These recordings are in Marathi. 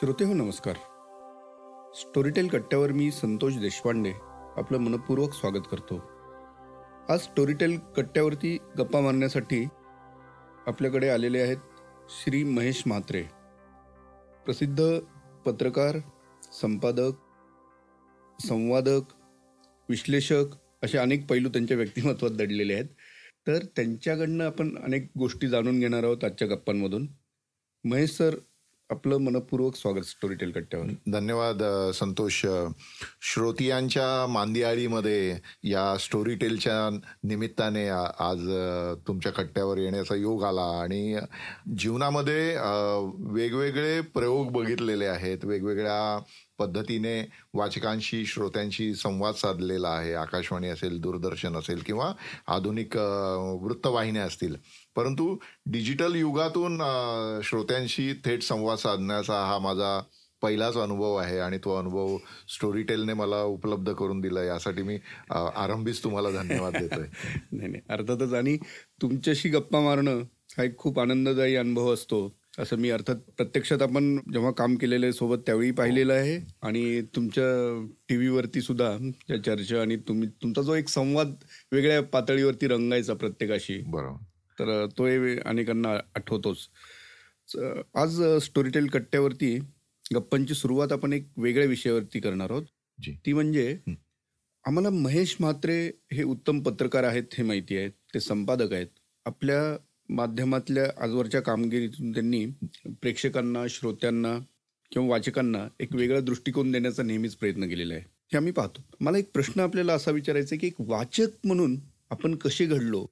श्रोते हो नमस्कार. स्टोरीटेल कट्ट्यावर मी संतोष देशपांडे आपलं मनपूर्वक स्वागत करतो. आज स्टोरीटेल कट्ट्यावरती गप्पा मारण्यासाठी आपल्याकडे आलेले आहेत श्री महेश म्हात्रे. प्रसिद्ध पत्रकार संपादक संवादक विश्लेषक असे अनेक पैलू त्यांच्या व्यक्तिमत्वात दडलेले आहेत. तर त्यांच्याकडनं आपण अनेक गोष्टी जाणून घेणार आहोत आजच्या गप्पांमधून. महेश सर आपलं मनपूर्वक स्वागत स्टोरीटेल कट्ट्यावर धन्यवाद संतोष. श्रोतियांच्या मांदियाळीमध्ये या स्टोरी टेलच्या निमित्ताने आज तुमच्या कट्ट्यावर येण्याचा योग आला आणि जीवनामध्ये वेगवेगळे प्रयोग बघितलेले आहेत. वेगवेगळ्या पद्धतीने वाचकांशी श्रोत्यांशी संवाद साधलेला आहे. आकाशवाणी असेल दूरदर्शन असेल किंवा आधुनिक वृत्तवाहिन्या असतील. परंतु डिजिटल युगातून श्रोत्यांशी थेट संवाद साधण्याचा हा माझा पहिलाच अनुभव आहे आणि तो अनुभव स्टोरी टेलने मला उपलब्ध करून दिला. यासाठी मी आरंभीच तुम्हाला धन्यवाद देतोय. नाही नाही. अर्थातच आणि तुमच्याशी गप्पा मारणं हा एक खूप आनंददायी अनुभव असतो असं मी अर्थात प्रत्यक्षात आपण जेव्हा काम केलेलं आहे सोबत त्यावेळी पाहिलेलं आहे. आणि तुमच्या टी व्हीवरती सुद्धा त्या चर्चा आणि तुम्ही तुमचा जो एक संवाद वेगळ्या पातळीवरती रंगायचा प्रत्येकाशी. बरोबर. तर तो हे अनेकांना आठवतोच. आज स्टोरीटेल कट्ट्यावरती गप्पांची सुरुवात आपण एक वेगळ्या विषयावरती करणार आहोत. ती म्हणजे. आम्हाला महेश म्हात्रे हे उत्तम पत्रकार आहेत हे माहिती आहे ते संपादक आहेत. आपल्या माध्यमातल्या आजवरच्या कामगिरीतून त्यांनी प्रेक्षकांना श्रोत्यांना किंवा वाचकांना एक वेगळा दृष्टिकोन देण्याचा नेहमीच प्रयत्न केलेला आहे. हे आम्ही पाहतो. मला एक प्रश्न आपल्याला असा विचारायचा आहे की एक वाचक म्हणून आपण कसे घडलो?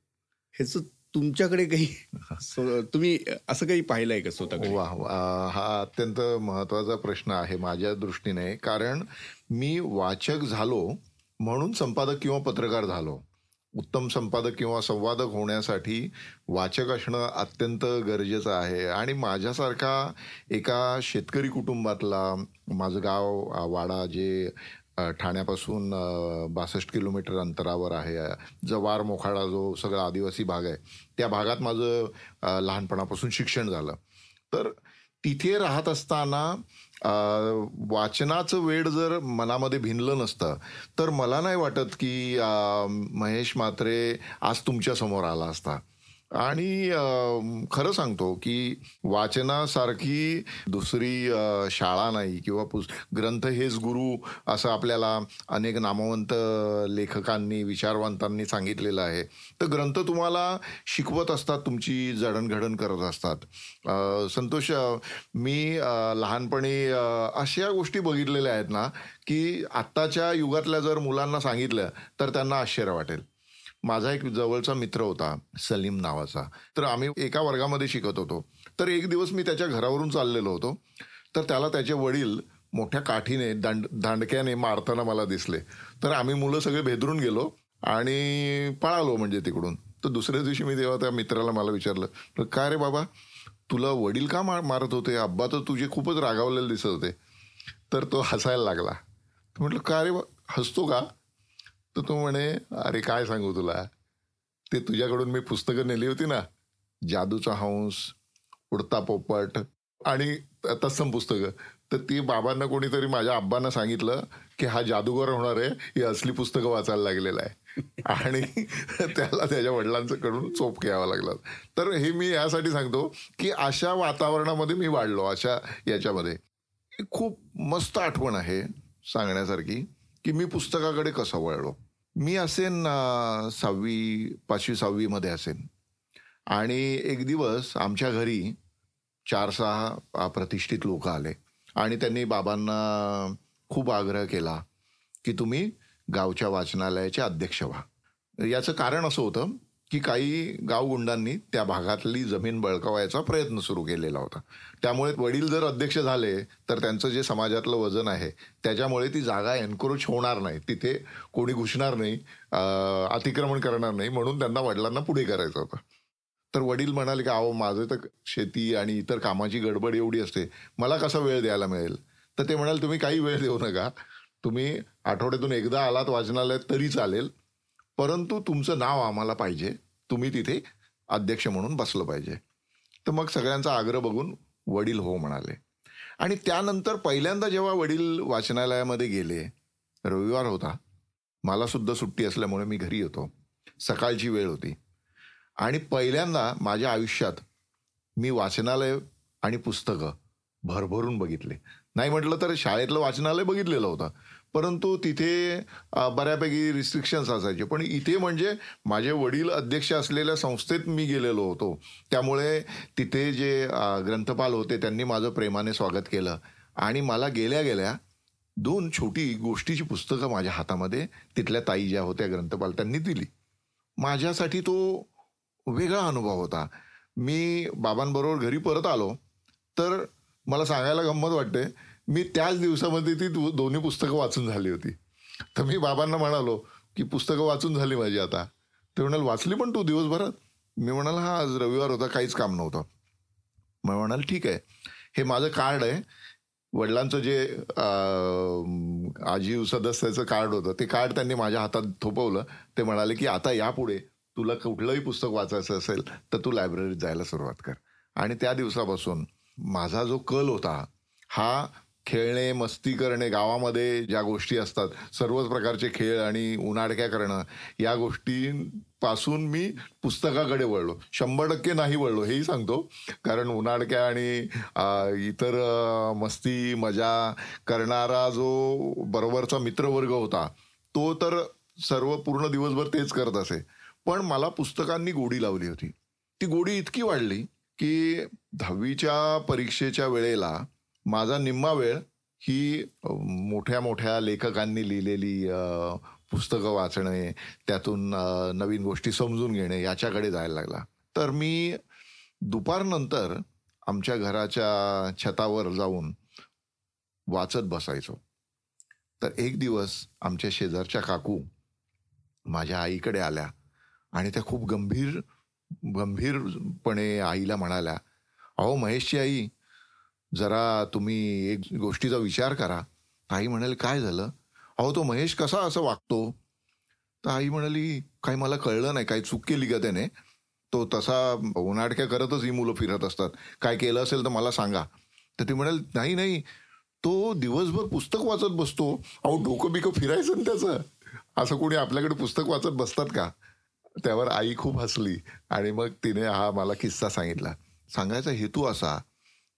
ह्याचं तुमच्याकडे काही तुम्ही असं काही पाहिलं आहे का स्वतःकडे? वा. हा अत्यंत महत्त्वाचा प्रश्न आहे माझ्या दृष्टीने. कारण मी वाचक झालो म्हणून संपादक किंवा पत्रकार झालो. उत्तम संपादक किंवा संवादक होण्यासाठी वाचक असणं अत्यंत गरजेचं आहे. आणि माझ्यासारखा एका शेतकरी कुटुंबातला माझं गाव वाडा जे ठाण्यापासून बासष्ट किलोमीटर अंतरावर आहे. जवार मोखाडा जो सगळा आदिवासी भाग आहे त्या भागात माझं लहानपणापासून शिक्षण झालं. तर तिथे राहत असताना वाचनाचं वेळ जर मनामध्ये भिनलं नसतं तर मला नाही वाटत की महेश म्हात्रे आज तुमच्यासमोर आला असता. आणि खरं सांगतो की वाचनासारखी दुसरी शाळा नाही किंवा पुस ग्रंथ हेच गुरु असं आपल्याला अनेक नामवंत लेखकांनी विचारवंतांनी सांगितलेलं आहे. तर ग्रंथ तुम्हाला शिकवत असतात तुमची जडणघडण करत असतात. संतोष मी लहानपणी अशा गोष्टी बघितलेल्या आहेत ना की आत्ताच्या युगातल्या जर मुलांना सांगितलं तर त्यांना आश्चर्य वाटेल. माझा एक जवळचा मित्र होता सलीम नावाचा. तर आम्ही एका वर्गामध्ये शिकत होतो. तर एक दिवस मी त्याच्या घरावरून चाललेलो होतो. तर त्याला त्याचे वडील मोठ्या काठीने दांड दांडक्याने मारताना मला दिसले. तर आम्ही मुलं सगळे भेदरून गेलो आणि पळालो म्हणजे तिकडून. तर दुसऱ्या दिवशी मी तेव्हा त्या मित्राला मला विचारलं तर काय रे बाबा तुला वडील का मार मारत होते? अब्बा तर तुझे खूपच रागावलेले दिसत होते. तर तो हसायला लागला. म्हटलं का रे बा- हसतो का? तर तो म्हणे अरे काय सांगू तुला? ते तुझ्याकडून मी पुस्तकं नेली होती ना जादूचा हंस उडता पोपट आणि तत्सम पुस्तकं. तर ती बाबांना कोणीतरी माझ्या आब्बांना सांगितलं की हा जादूगर होणार आहे ही असली पुस्तकं वाचायला लागलेला आहे. आणि त्याला त्याच्या वडिलांचं कडून चोप घ्यावा लागला. तर हे मी यासाठी सांगतो की अशा वातावरणामध्ये मी वाढलो अशा याच्यामध्ये. खूप मस्त आठवण आहे सांगण्यासारखी की मी पुस्तकाकडे कसं वळलो. मी असेन सहावी पाचवी सहावीमध्ये असेन. आणि एक दिवस आमच्या घरी चार सहा प्रतिष्ठित लोक आले. आणि त्यांनी बाबांना खूप आग्रह केला की तुम्ही गावच्या वाचनालयाचे अध्यक्ष व्हा. याचं कारण असं होतं की काही गावगुंडांनी त्या भागातली जमीन बळकावायचा प्रयत्न सुरू केलेला होता. त्यामुळे वडील जर अध्यक्ष झाले तर त्यांचं जे समाजातलं वजन आहे त्याच्यामुळे ती जागा एन्क्रोच होणार नाही. तिथे कोणी घुसणार नाही अतिक्रमण करणार नाही म्हणून त्यांना वडिलांना पुढे करायचं होतं. तर वडील म्हणाले की अहो माझं तर शेती आणि इतर कामाची गडबड एवढी असते मला कसा वेळ द्यायला मिळेल? तर ते म्हणाले तुम्ही काही वेळ देऊ नका. तुम्ही आठवड्यातून एकदा आलात वाचनालयात तरी चालेल. परंतु तुमचं नाव आम्हाला पाहिजे. तुम्ही तिथे अध्यक्ष म्हणून बसलं पाहिजे. तर मग सगळ्यांचा आग्रह बघून वडील हो म्हणाले. आणि त्यानंतर पहिल्यांदा जेव्हा वडील वाचनालयामध्ये गेले रविवार होता. मला सुद्धा सुट्टी असल्यामुळे मी घरी येतो. सकाळची वेळ होती. आणि पहिल्यांदा माझ्या आयुष्यात मी वाचनालय आणि पुस्तकं भरभरून बघितले. नाही म्हटलं तर शाळेतलं वाचनालय बघितलेलं होतं. परंतु तिथे बऱ्यापैकी रिस्ट्रिक्शन्स असायचे. पण इथे म्हणजे माझे वडील अध्यक्ष असलेल्या संस्थेत मी गेलेलो होतो. त्यामुळे तिथे जे ग्रंथपाल होते त्यांनी माझं प्रेमाने स्वागत केलं. आणि मला गेल्या गेल्या दोन छोटी गोष्टीची पुस्तकं माझ्या हातामध्ये तिथल्या ताई ज्या होत्या ग्रंथपाल त्यांनी दिली. माझ्यासाठी तो वेगळा अनुभव होता. मी बाबांबरोबर घरी परत आलो तर मला सांगायला गंमत वाटते मी त्याच दिवसामध्ये ती दोन्ही पुस्तकं वाचून झाली होती. तर मी बाबांना म्हणालो की पुस्तकं वाचून झाली माझी आता. ते म्हणाल वाचली पण तू दिवसभरात? मी म्हणाल हा आज रविवार होता काहीच काम नव्हतं. मग म्हणाल ठीक आहे. हे माझं कार्ड आहे. वडिलांचं जे आजीव सदस्याचं कार्ड होतं ते कार्ड त्यांनी माझ्या हातात थोपवलं. ते म्हणाले की आता यापुढे तुला कुठलंही पुस्तक वाचायचं असेल तर तू लायब्ररीत जायला सुरुवात कर. आणि त्या दिवसापासून माझा जो कल होता हा खेळणे मस्ती करणे गावामध्ये ज्या गोष्टी असतात सर्वच प्रकारचे खेळ आणि उन्हाडक्या करणं या गोष्टींपासून मी पुस्तकाकडे वळलो. शंभर टक्के नाही वळलो हेही सांगतो. कारण उन्हाडक्या आणि इतर मस्ती मजा करणारा जो बरोबरचा मित्रवर्ग होता तो तर सर्व पूर्ण दिवसभर तेच करत असे. पण मला पुस्तकांनी गोडी लावली होती. ती गोडी इतकी वाढली की दहावीच्या परीक्षेच्या वेळेला माझा निम्मा वेळ ही मोठ्या मोठ्या लेखकांनी लिहिलेली पुस्तकं वाचणे त्यातून नवीन गोष्टी समजून घेणे याच्याकडे जायला लागला. तर मी दुपारनंतर आमच्या घराच्या छतावर जाऊन वाचत बसायचो. तर एक दिवस आमच्या शेजारच्या काकू माझ्या आईकडे आल्या आणि त्या खूप गंभीर गंभीरपणे आईला म्हणाल्या अहो महेशची आई जरा तुम्ही एक गोष्टीचा विचार करा. आई म्हणाली काय झालं? अहो तो महेश कसा असं वागतो? तर आई म्हणाली काही मला कळलं नाही काही चूक केली का त्याने? तो तसा उन्हाडक्या करतच ही मुलं फिरत असतात. काय केलं असेल तर मला सांगा. तर ती म्हणाल नाही नाही. तो दिवसभर पुस्तक वाचत बसतो. अहो डोकं बिकं फिरायचं ना त्याचं. असं कोणी आपल्याकडे पुस्तक वाचत बसतात का? त्यावर आई खूप हसली आणि मग तिने हा मला किस्सा सांगितला. सांगायचा हेतू असा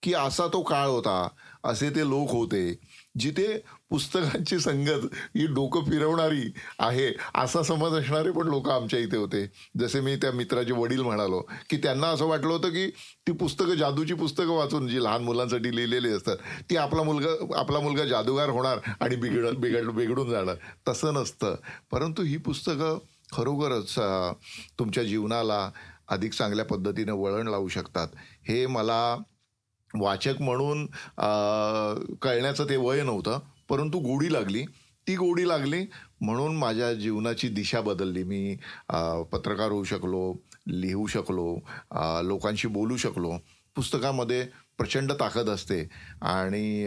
की असा तो काळ होता असे ते लोक होते जिथे पुस्तकांची संगत ही डोकं फिरवणारी आहे असा समज असणारे पण लोक आमच्या इथे होते. जसे मी त्या मित्राचे वडील म्हणालो की त्यांना असं वाटलं होतं की ती पुस्तकं जादूची पुस्तकं वाचून जी लहान मुलांसाठी लिहिलेली असतात ती आपला मुलगा आपला मुलगा जादूगार होणार आणि बिघड बिघड बिघडून जाणार. तसं नसतं. परंतु ही पुस्तकं खरोखरच तुमच्या जीवनाला अधिक चांगल्या पद्धतीनं वळण लावू शकतात. हे मला वाचक म्हणून कळण्याचं ते वय नव्हतं परंतु गोडी लागली. ती गोडी लागली म्हणून माझ्या जीवनाची दिशा बदलली. मी पत्रकार होऊ शकलो लिहू शकलो लोकांशी बोलू शकलो. पुस्तकामध्ये प्रचंड ताकद असते आणि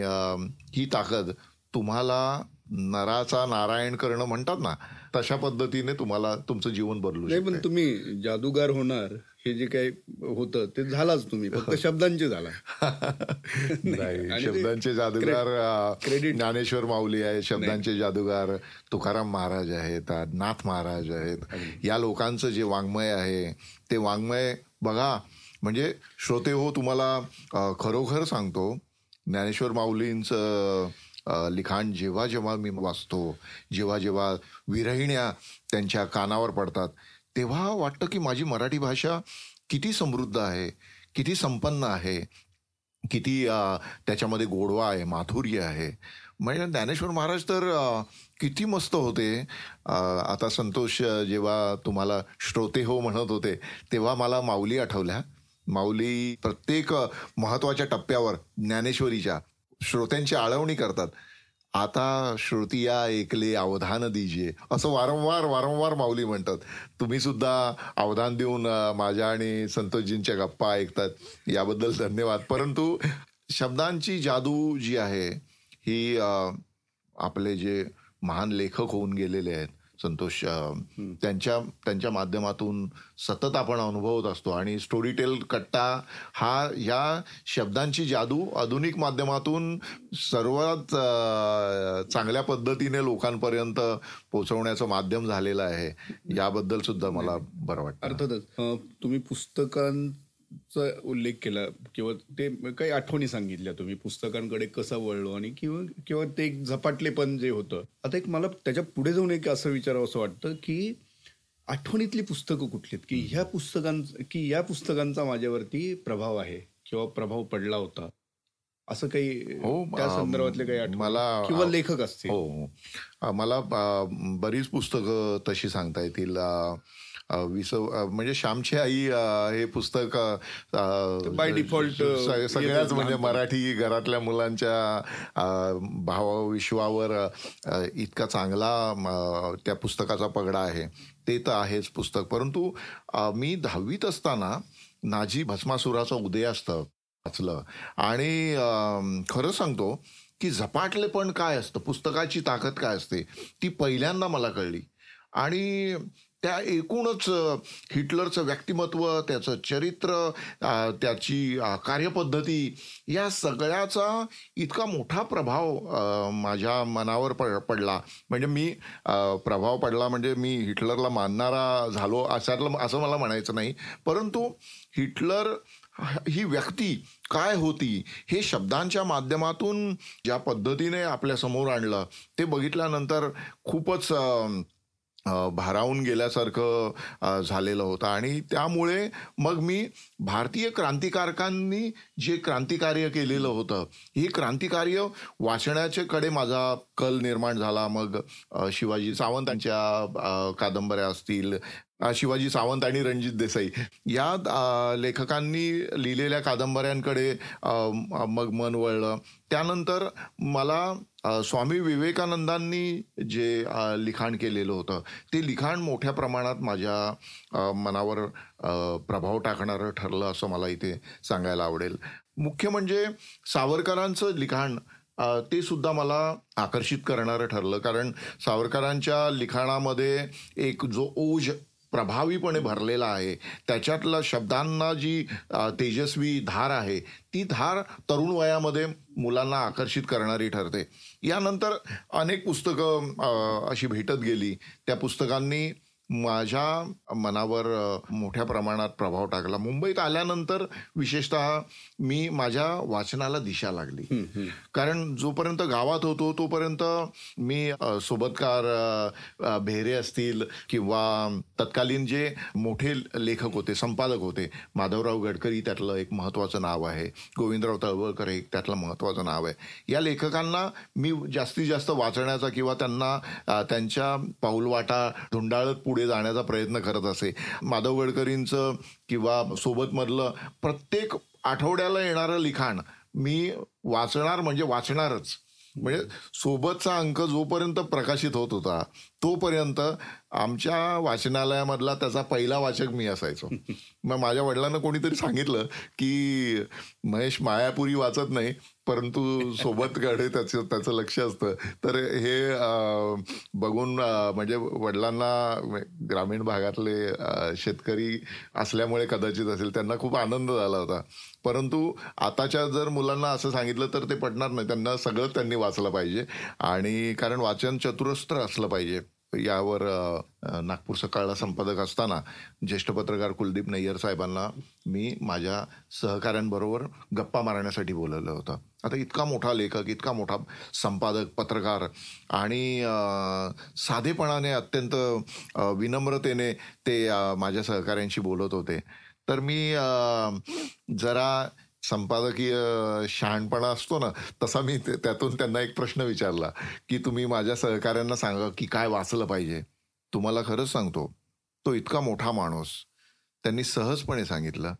ही ताकद तुम्हाला नराचा नारायण करणं म्हणतात ना तशा पद्धतीने तुम्हाला तुमचं जीवन बदलू नाही पण तुम्ही जादूगार होणार. हे जे काही होतं ते झालाच तुम्ही. फक्त शब्दांचे झाला शब्दांचे जादूगार क्रेडिट ज्ञानेश्वर माऊली आहे शब्दांचे जादूगार तुकाराम महाराज आहेत नाथ महाराज आहेत. या लोकांचं जे वाङ्मय आहे ते वाङ्मय बघा. म्हणजे श्रोते हो तुम्हाला खरोखर सांगतो ज्ञानेश्वर माऊलींचं लिखाण जेव्हा जेव्हा मी वाचतो जेव्हा जेव्हा विरहिण्या त्यांच्या कानावर पडतात तेव्हा वाटतं की माझी मराठी भाषा किती समृद्ध आहे किती संपन्न आहे किती त्याच्यामध्ये गोडवा आहे माधुर्य आहे. म्हणजे ज्ञानेश्वर महाराज तर किती मस्त होते. आता संतोष जेव्हा तुम्हाला श्रोते हो म्हणत होते तेव्हा मला माऊली आठवल्या. माऊली प्रत्येक महत्त्वाच्या टप्प्यावर ज्ञानेश्वरीच्या श्रोत्यांची आळवणी करतात. आता श्रुतिया ऐकले अवधान दिजे असं वारंवार वारंवार माऊली म्हणतात. तुम्ही सुद्धा अवधान देऊन माझ्या आणि संतोषजींच्या गप्पा ऐकतात. याबद्दल धन्यवाद. परंतु शब्दांची जादू जी आहे ही आपले जे महान लेखक होऊन गेलेले आहेत संतोष त्यांच्या त्यांच्या माध्यमातून सतत आपण अनुभवत असतो. आणि स्टोरी टेल कट्टा हा या शब्दांची जादू आधुनिक माध्यमातून सर्वात चांगल्या पद्धतीने लोकांपर्यंत पोहोचवण्याचं माध्यम झालेलं आहे. याबद्दल सुद्धा मला बरं वाटतं. अर्थातच. तुम्ही पुस्तकां उल्लेख केला किंवा ते काही आठवणी सांगितल्या तुम्ही पुस्तकांकडे कसं वळलो आणि किंवा किंवा ते एक झपाटलेपण जे होतं. आता एक मला त्याच्या पुढे जाऊन एक असं विचारावं असं वाटतं की आठवणीतली पुस्तकं कुठलीत? की ह्या पुस्तकां की या पुस्तकांचा माझ्यावरती प्रभाव आहे किंवा प्रभाव पडला होता. असं काही हो त्या संदर्भातले काही मला किंवा लेखक असतील? हो. मला बरीच पुस्तकं तशी सांगता येतील. विसव म्हणजे श्यामची आई हे पुस्तक बाय डिफॉल्ट सगळ्याच म्हणजे मराठी घरातल्या मुलांच्या भावविश्वावर इतका चांगला त्या पुस्तकाचा पगडा आहे. ते तर आहेच पुस्तक. परंतु मी दहावीत असताना नाजी भस्मासुराचा उदय असतं वाचलं. आणि खरं सांगतो की झपाटले पण काय असतं पुस्तकाची ताकद काय असते ती पहिल्यांदा मला कळली. आणि त्या एकूणच हिटलरचं व्यक्तिमत्व त्याचं चरित्र त्याची कार्यपद्धती या सगळ्याचा इतका मोठा प्रभाव माझ्या मनावर पडला. म्हणजे मी प्रभाव पडला म्हणजे मी हिटलरला मानणारा झालो अशातलं असं मला म्हणायचं नाही. परंतु हिटलर ही व्यक्ती काय होती हे शब्दांच्या माध्यमातून ज्या पद्धतीने आपल्यासमोर आणलं ते बघितल्यानंतर खूपच भारावून गेल्यासारखं झालेलं होतं. आणि त्यामुळे मग मी भारतीय क्रांतिकारकांनी जे क्रांतिकार्य केलेलं होतं हे क्रांतिकार्य वाचण्याच्याकडे माझा कल निर्माण झाला. मग शिवाजी सावंतांच्या कादंबऱ्या असतील शिवाजी सावंत आणि रणजित देसाई या लेखकांनी लिहिलेल्या कादंबऱ्यांकडे मग मन वळलं. त्यानंतर मला स्वामी विवेकानंदांनी जे लिखाण केलेलं होतं ते लिखाण मोठ्या प्रमाणात माझ्या मनावर प्रभाव टाकणारं ठरलं असं मला इथे सांगायला आवडेल. मुख्य म्हणजे सावरकरांचं लिखाण ते सुद्धा मला आकर्षित करणारं ठरलं. कारण सावरकरांच्या लिखाणामध्ये एक जो ओज प्रभावीपणे भरलेला आहे. त्याच्यातला शब्दांना जी तेजस्वी धार आहे ती धार तरुण वयामध्ये मुलांना आकर्षित करणारी ठरते. यानंतर अनेक पुस्तकं अशी भेटत गेली. त्या पुस्तकांनी माझ्या मनावर मोठ्या प्रमाणात प्रभाव टाकला. मुंबईत आल्यानंतर विशेषतः मी माझ्या वाचनाला दिशा लागली. कारण जोपर्यंत गावात होतो तोपर्यंत मी सोबतकार भेरे असतील किंवा तत्कालीन जे मोठे लेखक होते संपादक होते माधवराव गडकरी त्यातलं एक महत्वाचं नाव आहे. गोविंदराव तळवळकर एक त्यातलं महत्वाचं नाव आहे. या लेखकांना मी जास्तीत जास्त वाचण्याचा किंवा त्यांना त्यांच्या पाऊलवाटा धुंडाळत पुढे जाण्याचा प्रयत्न करत असे. माधव गडकरींचं किंवा सोबतमधलं प्रत्येक आठवड्याला येणारं लिखाण मी वाचणार म्हणजे वाचणारच. म्हणजे सोबतचा अंक जोपर्यंत प्रकाशित होत होता तोपर्यंत आमच्या वाचनालयामधला त्याचा पहिला वाचक मी असायचो. मग माझ्या वडिलांना कोणीतरी सांगितलं की महेश मायापुरी वाचत नाही परंतु सोबतकडे त्याचं त्याचं लक्ष असतं. तर हे बघून म्हणजे वडिलांना ग्रामीण भागातले शेतकरी असल्यामुळे कदाचित असेल त्यांना खूप आनंद झाला होता. परंतु आताच्या जर मुलांना असं सांगितलं तर ते पडणार नाही. त्यांना सगळं त्यांनी वाचलं पाहिजे. आणि कारण वाचन चतुरस्त्र असलं पाहिजे. यावर नागपूर सकाळला संपादक असताना ज्येष्ठ पत्रकार कुलदीप नय्यर साहेबांना मी माझ्या सहकाऱ्यांबरोबर गप्पा मारण्यासाठी बोलवलं होतं. आता इतका मोठा लेखक इतका मोठा संपादक पत्रकार आणि साधेपणाने अत्यंत विनम्रतेने ते माझ्या सहकाऱ्यांशी बोलत होते. तर मी जरा संपादकीय शहाणपणा असतो ना तसा मी त्यातून त्यांना एक प्रश्न विचारला की तुम्ही माझ्या सहकाऱ्यांना सांगा की काय वाचलं पाहिजे. तुम्हाला खरंच सांगतो तो इतका मोठा माणूस. त्यांनी सहजपणे सांगितलं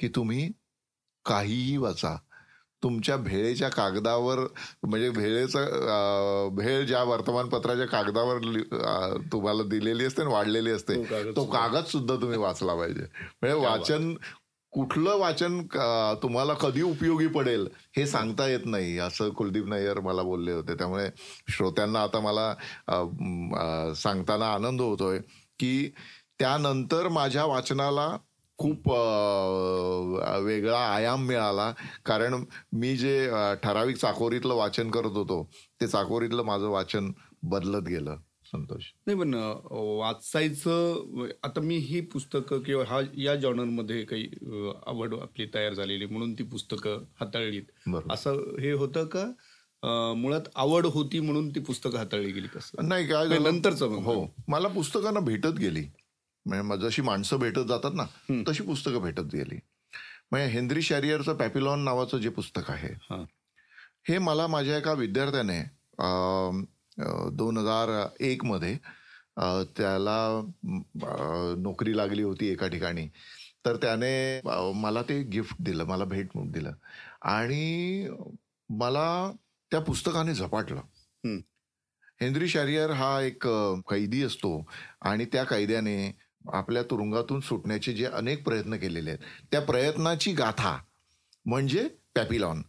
की तुम्ही काहीही वाचा. तुमच्या भेळेच्या कागदावर म्हणजे भेळेचं भेळ ज्या वर्तमानपत्राच्या कागदावर तुम्हाला दिलेली असते वाढलेली असते तो कागद सुद्धा. तुम्ही वाचला पाहिजे. म्हणजे वाचन कुठलं वाचन तुम्हाला कधी उपयोगी पडेल हे सांगता येत नाही. असं कुलदीप नायर मला बोलले होते. त्यामुळे श्रोत्यांना आता मला सांगताना आनंद होतोय की त्यानंतर माझ्या वाचनाला खूप वेगळा आयाम मिळाला. कारण मी जे ठराविक चाकोरीतलं वाचन करत होतो ते चाकोरीतलं माझं वाचन बदलत गेलं. संतोष. नाही पण वाचायचं आता मी ही पुस्तकं किंवा हा या जॉनरमध्ये काही आवड आपली तयार झालेली म्हणून ती पुस्तकं हाताळलीत. असं हे होतं का मुळात आवड होती म्हणून ती पुस्तकं हाताळली गेली कसं? नाही काय नंतरच हो. मला पुस्तकांना भेटत गेली. म्हणजे जशी माणसं भेटत जातात ना तशी पुस्तकं भेटत गेली. म्हणजे हेनरी शॅरियरचं पॅपिलॉन नावाचं जे पुस्तक आहे हे. मला माझ्या एका विद्यार्थ्याने दोन हजार एक मध्ये त्याला नोकरी लागली होती एका ठिकाणी. तर त्याने मला ते गिफ्ट दिलं मला भेट दिलं. आणि मला त्या पुस्तकाने झपाटलं. हेनरी शॅरियर हा एक कैदी असतो आणि त्या कैद्याने आपल्या तुरुंगातून सुटण्याचे जे अनेक प्रयत्न केलेले आहेत त्या प्रयत्नाची गाथा म्हणजे पॅपिलॉन.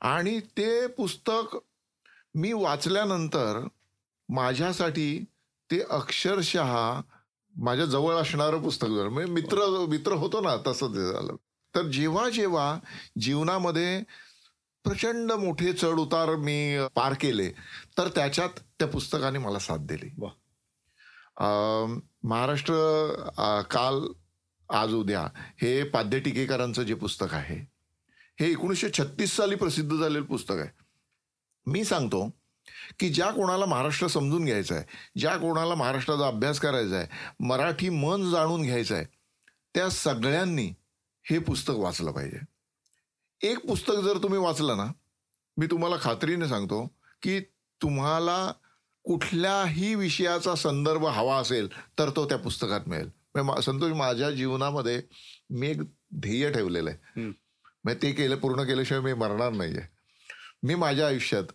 आणि ते पुस्तक मी वाचल्यानंतर माझ्यासाठी ते अक्षरशः माझ्या जवळ असणारं पुस्तक झालं. म्हणजे मित्र मित्र होतो ना तसं ते झालं. तर जेव्हा जेव्हा जीवनामध्ये प्रचंड मोठे चढ उतार मी पार केले तर त्याच्यात त्या पुस्तकाने मला साथ दिली. महाराष्ट्र काल आज उद्या हे पाद्य टिकेकरांचं जे पुस्तक आहे हे एकोणीसशे छत्तीस साली प्रसिद्ध झालेलं पुस्तक आहे. मी सांगतो की ज्या कोणाला महाराष्ट्र समजून घ्यायचा आहे ज्या कोणाला महाराष्ट्राचा अभ्यास करायचा आहे मराठी मन जाणून घ्यायचं आहे त्या सगळ्यांनी हे पुस्तक वाचलं पाहिजे. एक पुस्तक जर तुम्ही वाचलं ना मी तुम्हाला खात्रीने सांगतो की तुम्हाला कुठल्याही विषयाचा संदर्भ हवा असेल तर तो त्या पुस्तकात मिळेल. संतोष माझ्या जीवनामध्ये मी एक ध्येय ठेवलेलं आहे. म्हणजे ते केलं पूर्ण केल्याशिवाय मी मरणार नाहीये. मी माझ्या आयुष्यात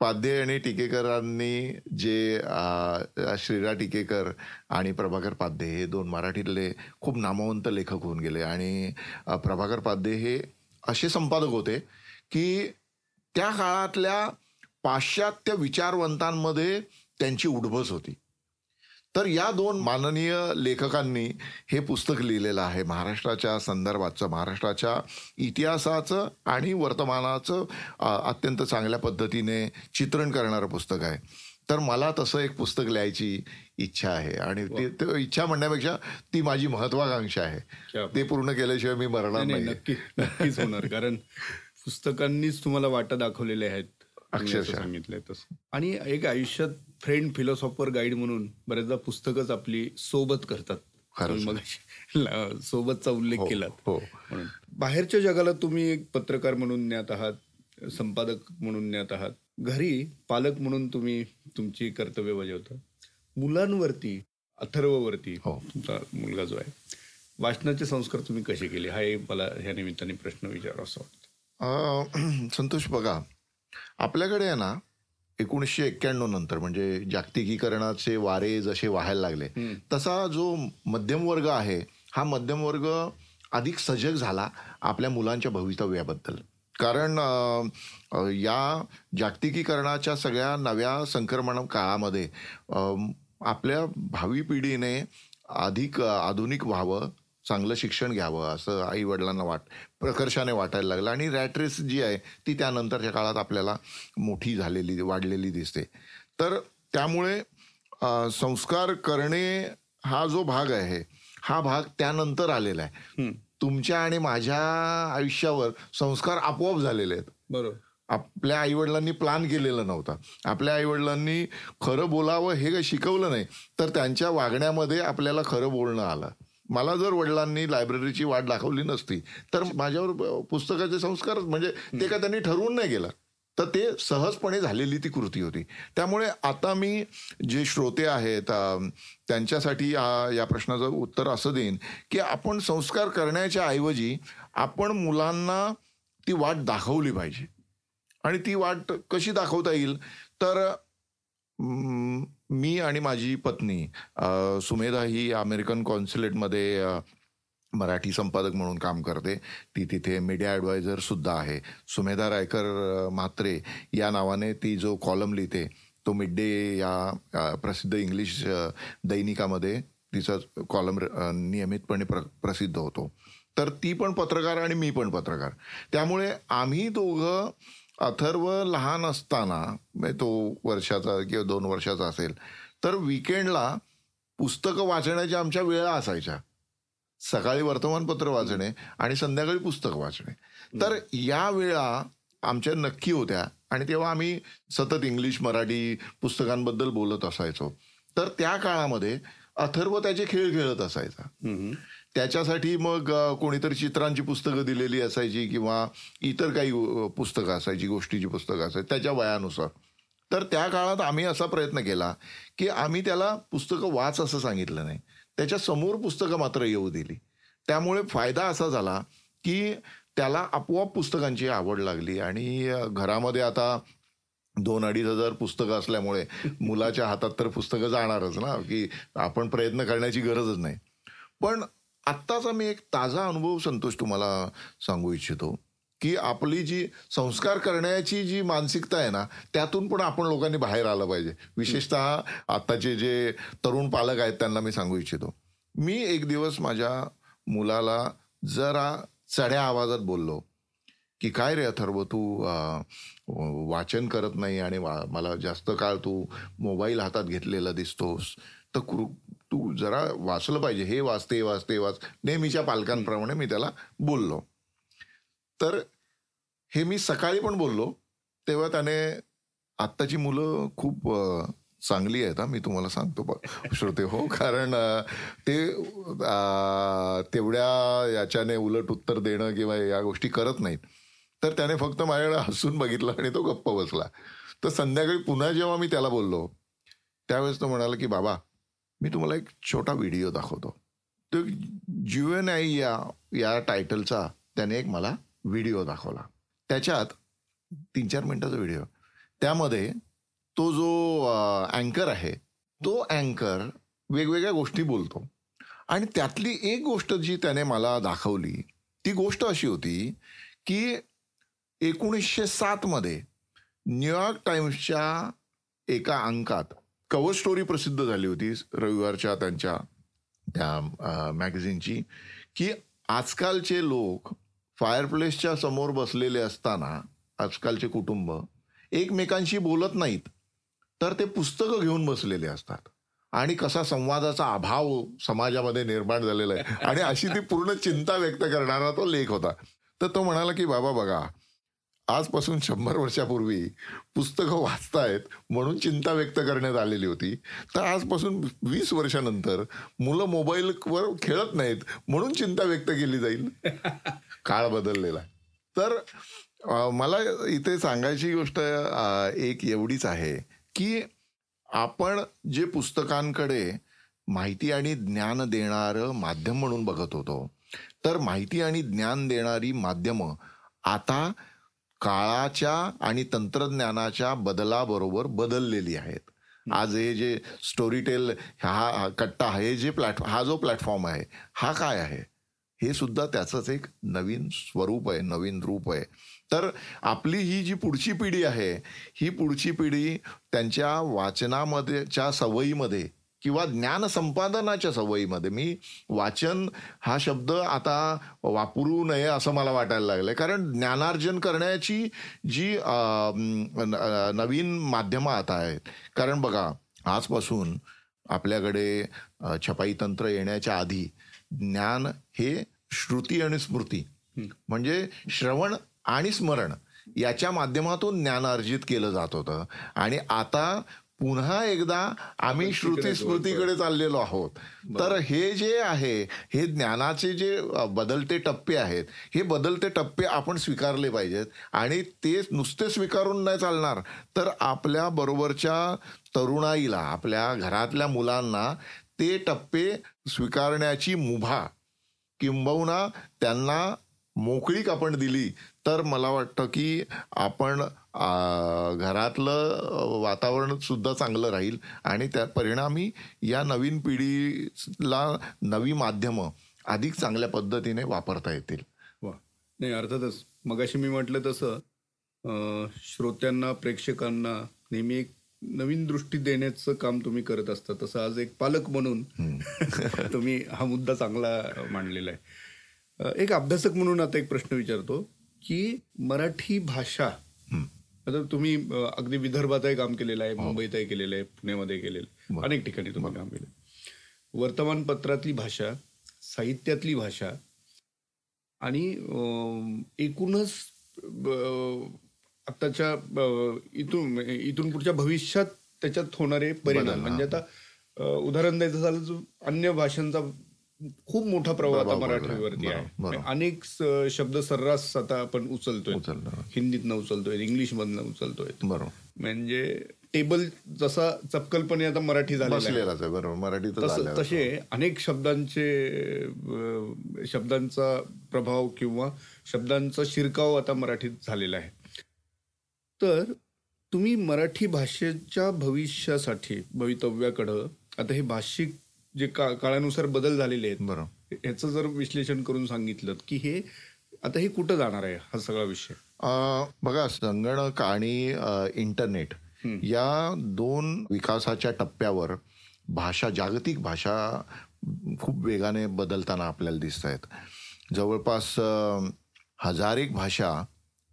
पाध्ये आणि टिकेकरांनी जे श्रीरा टिकेकर आणि प्रभाकर पाध्ये हे दोन मराठीतले खूप नामवंत लेखक होऊन गेले. आणि प्रभाकर पाध्ये हे असे संपादक होते की त्या काळातल्या पाश्चात्य विचारवंतांमध्ये त्यांची उडबस होती. तर या दोन माननीय लेखकांनी हे पुस्तक लिहिलेलं आहे. महाराष्ट्राच्या संदर्भाचं महाराष्ट्राच्या इतिहासाचं आणि वर्तमानाचं अत्यंत चांगल्या पद्धतीने चित्रण करणारं पुस्तक आहे. तर मला तसं एक पुस्तक लिहायची इच्छा आहे आणि ते इच्छा म्हणण्यापेक्षा ती माझी महत्वाकांक्षा आहे. ते पूर्ण केल्याशिवाय मी मरणार नाही नक्की नक्कीच होणार. कारण पुस्तकांनीच तुम्हाला वाटा दाखवलेले आहेत. अक्षरशः. सांगितलंय तसं. आणि एक आयुष्यात फ्रेंड फिलॉसॉफर गाईड म्हणून बऱ्याचदा पुस्तकच आपली सोबत करतात. मग सोबतचा उल्लेख हो, केला हो. म्हणून. बाहेरच्या जगाला तुम्ही एक पत्रकार म्हणून ज्ञात आहात संपादक म्हणून ज्ञात आहात घरी पालक म्हणून तुम्ही तुमची कर्तव्य बजावता. मुलांवरती अथर्ववरती हो. तुमचा मुलगा जो आहे वाचनाचे संस्कार तुम्ही कसे केले? हा एक मला ह्या निमित्ताने प्रश्न विचार असं वाटतं संतोष बघा आपल्याकडे आहे ना एकोणीसशे एक्क्याण्णव नंतर म्हणजे जागतिकीकरणाचे वारे जसे व्हायला लागले तसा जो मध्यम वर्ग आहे हा मध्यम वर्ग अधिक सजग झाला आपल्या मुलांच्या भवितव्याबद्दल. कारण या जागतिकीकरणाच्या सगळ्या नव्या संक्रमण काळामध्ये आपल्या भावी पिढीने अधिक आधुनिक व्हावं चांगलं शिक्षण घ्यावं असं आई वडिलांना वाट प्रकर्षाने वाटायला लागलं. आणि रॅट्रेस जी आहे ती त्यानंतरच्या काळात आपल्याला मोठी झालेली वाढलेली दिसते. तर त्यामुळे संस्कार करणे हा जो भाग आहे हा भाग त्यानंतर आलेला आहे. तुमच्या आणि माझ्या आयुष्यावर संस्कार आपोआप झालेले आहेत. बरोबर. आपल्या आईवडिलांनी प्लान केलेला नव्हता. आपल्या आईवडिलांनी खरं बोलावं हे काही शिकवलं नाही. तर त्यांच्या वागण्यामध्ये आपल्याला खरं बोलणं आलं. मला जर वडिलांनी लायब्ररीची वाट दाखवली नसती तर माझ्यावर पुस्तकाचे संस्कार म्हणजे ते काय त्यांनी ठरवून नाही गेलं. तर ते सहजपणे झालेली ती कृती होती. त्यामुळे आता मी जे श्रोते आहेत त्यांच्यासाठी या प्रश्नाचं उत्तर असं देईन की आपण संस्कार करण्याच्या ऐवजी आपण मुलांना ती वाट दाखवली पाहिजे. आणि ती वाट कशी दाखवता येईल? तर मी आणि माझी पत्नी सुमेधा ही अमेरिकन कॉन्सुलेटमध्ये मराठी संपादक म्हणून काम करते. ती तिथे मीडिया ॲडवायझर सुद्धा आहे. सुमेधा रायकर म्हात्रे या नावाने ती जो कॉलम लिहिते तो मिड डे या प्रसिद्ध इंग्लिश दैनिकामध्ये तिचा कॉलम नियमितपणे प्र प्रसिद्ध होतो. तर ती पण पत्रकार आणि मी पण पत्रकार. त्यामुळे आम्ही दोघं अथर्व लहान असताना म्हणजे तो वर्षाचा किंवा दोन वर्षाचा असेल तर विकेंडला पुस्तकं वाचण्याच्या आमच्या वेळा असायच्या. सकाळी वर्तमानपत्र वाचणे आणि संध्याकाळी पुस्तक वाचणे. तर या वेळा आमच्या नक्की होत्या आणि तेव्हा आम्ही सतत इंग्लिश मराठी पुस्तकांबद्दल बोलत असायचो. तर त्या काळामध्ये अथर्व त्याचे खेळ खेळत असायचा. त्याच्यासाठी मग कोणीतरी चित्रांची पुस्तकं दिलेली असायची किंवा इतर काही पुस्तकं असायची गोष्टीची पुस्तकं असायची त्याच्या वयानुसार. तर त्या काळात आम्ही असा प्रयत्न केला की आम्ही त्याला पुस्तकं वाच असं सांगितलं नाही. त्याच्यासमोर पुस्तकं मात्र येऊ दिली. त्यामुळे फायदा असा झाला की त्याला आपोआप पुस्तकांची आवड लागली आणि घरामध्ये आता दोन अडीच हजार पुस्तकं असल्यामुळे मुलाच्या हातात तर पुस्तकं जाणारच ना की आपण प्रयत्न करण्याची गरजच नाही. पण आत्ताचा मी एक ताजा अनुभव संतोष तुम्हाला सांगू इच्छितो की आपली जी संस्कार करण्याची जी मानसिकता आहे ना त्यातून पण आपण लोकांनी बाहेर आलं पाहिजे. विशेषतः आत्ताचे जे तरुण पालक आहेत त्यांना मी सांगू इच्छितो. मी एक दिवस माझ्या मुलाला जरा चढ्या आवाजात बोललो की काय रे अथर्व तू वाचन करत नाही आणि मला जास्त काळ तू मोबाईल हातात घेतलेला दिसतोस तर तू जरा वाचलं पाहिजे. हे वाचते वाचते वाच. नेहमीच्या पालकांप्रमाणे मी त्याला बोललो. तर हे मी सकाळी पण बोललो. तेव्हा त्याने आत्ताची मुलं खूप चांगली आहेत मी तुम्हाला सांगतो श्रोते हो. कारण ते तेवढ्या याच्याने उलट उत्तर देणं किंवा या गोष्टी करत नाहीत. तर त्याने फक्त माझ्याकडे हसून बघितलं आणि तो गप्प बसला. तर संध्याकाळी पुन्हा जेव्हा मी त्याला बोललो त्यावेळेस तो म्हणाला की बाबा मी तुम्हाला एक छोटा व्हिडिओ दाखवतो. तो जुएन आई या या टायटलचा त्याने एक मला व्हिडिओ दाखवला. त्याच्यात तीन चार मिनटाचा व्हिडिओ. त्यामध्ये तो जो अँकर आहे तो अँकर वेगवेगळ्या गोष्टी बोलतो. आणि त्यातली एक गोष्ट जी त्याने मला दाखवली ती गोष्ट अशी होती की एकोणीसशे सातमध्ये न्यूयॉर्क टाइम्सच्या एका अंकात कवर स्टोरी प्रसिद्ध झाली होती रविवारच्या त्यांच्या त्या मॅगझिनची की आजकालचे लोक फायरप्लेसच्या समोर बसलेले असताना आजकालचे कुटुंब एकमेकांशी बोलत नाहीत तर ते पुस्तकं घेऊन बसलेले असतात. आणि कसा संवादाचा अभाव समाजामध्ये निर्माण झालेला आहे. आणि अशी ती पूर्ण चिंता व्यक्त करणारा तो लेख होता. तर तो म्हणाला की बाबा बघा आजपासून शंभर वर्षापूर्वी पुस्तकं वाचतायत म्हणून चिंता व्यक्त करण्यात आलेली होती. तर आजपासून वीस वर्षानंतर मुलं मोबाईलवर खेळत नाहीत म्हणून चिंता व्यक्त केली जाईल. काळ बदललेला तर मला इथे सांगायची गोष्ट एक एवढीच आहे की आपण जे पुस्तकांकडे माहिती आणि ज्ञान देणारं माध्यम म्हणून बघत होतो तर माहिती आणि ज्ञान देणारी माध्यमं आता काळाच्या आणि तंत्रज्ञानाच्या बदलाबरोबर बदललेली आहेत. आज हे जे स्टोरी टेल हा कट्टा हे जे प्लॅटफॉर्म हा जो प्लॅटफॉर्म आहे हा काय आहे? हे सुद्धा त्याचंच एक नवीन स्वरूप आहे नवीन रूप आहे. तर आपली ही जी पुढची पिढी आहे ही पुढची पिढी त्यांच्या वाचनामध्येच्या सवयीमध्ये किंवा ज्ञान संपादनाच्या सवयीमध्ये. मी वाचन हा शब्द आता वापरू नये असं मला वाटायला लागलंय. कारण ज्ञानार्जन करण्याची जी नवीन माध्यमं आता आहेत. कारण बघा आजपासून आपल्याकडे छपाई तंत्र येण्याच्या आधी ज्ञान हे श्रुती आणि स्मृती. म्हणजे श्रवण आणि स्मरण याच्या माध्यमातून ज्ञान अर्जित केलं जात होतं. आणि आता पुन्हा एकदा आम्ही श्रुती स्मृतीकडे चाललेलो आहोत. तर हे जे आहे हे ज्ञानाचे जे बदलते टप्पे आहेत हे बदलते टप्पे आपण स्वीकारले पाहिजेत. आणि ते नुसते स्वीकारून नाही चालणार. तर आपल्या बरोबरच्या तरुणाईला आपल्या घरातल्या मुलांना ते टप्पे स्वीकारण्याची मुभा किंबहुना त्यांना मोकळीक आपण दिली तर मला वाटतं की आपण घरातलं वातावरण सुद्धा चांगलं राहील आणि त्या परिणामी या नवीन पिढीला नवी माध्यमं अधिक चांगल्या पद्धतीने वापरता येतील. वा. नाही अर्थातच मगाशी मी म्हटलं तसं श्रोत्यांना प्रेक्षकांना नेहमी एक नवीन दृष्टी देण्याचं काम तुम्ही करत असता. तसं आज एक पालक म्हणून तुम्ही हा मुद्दा चांगला मांडलेला आहे. एक अभ्यासक म्हणून आता एक प्रश्न विचारतो. की मराठी भाषा आता तुम्ही अगदी विदर्भातही काम केलेलं आहे मुंबईतही केलेलं आहे पुण्यामध्ये केलेलं आहे. अनेक ठिकाणी तुम्ही काम केलं वर्तमानपत्रातली भाषा साहित्यातली भाषा आणि एकूणच आत्ताच्या इथून इथून पुढच्या भविष्यात त्याच्यात होणारे परिणाम. म्हणजे आता उदाहरण द्यायचं झालं अन्य भाषांचा खूप मोठा प्रभाव आता. मराठीवरती आहे. म्हणजे अनेक शब्द सर्रास आता आपण उचलतोय. हिंदीतनं उचलतोय इंग्लिशमधनं उचलतोय. बरोबर. म्हणजे टेबल जसा चपकलपणे आता मराठी झालेला आहे. बरोबर. मराठीतच तस- अनेक शब्दांचे शब्दांचा प्रभाव किंवा शब्दांचा शिरकाव आता मराठीत झालेला आहे. तर तुम्ही मराठी भाषेच्या भविष्यासाठी भवितव्याकडं आता हे भाषिक जे का काळानुसार बदल झालेले आहेत. बरोबर. ह्याचं जर विश्लेषण करून सांगितलं की हे आता हे कुठं जाणार आहे हा सगळा विषय? बघा संगणक आणि इंटरनेट या दोन विकासाच्या टप्प्यावर भाषा जागतिक भाषा खूप वेगाने बदलताना आपल्याला दिसत आहेत. जवळपास अं, हजारेक भाषा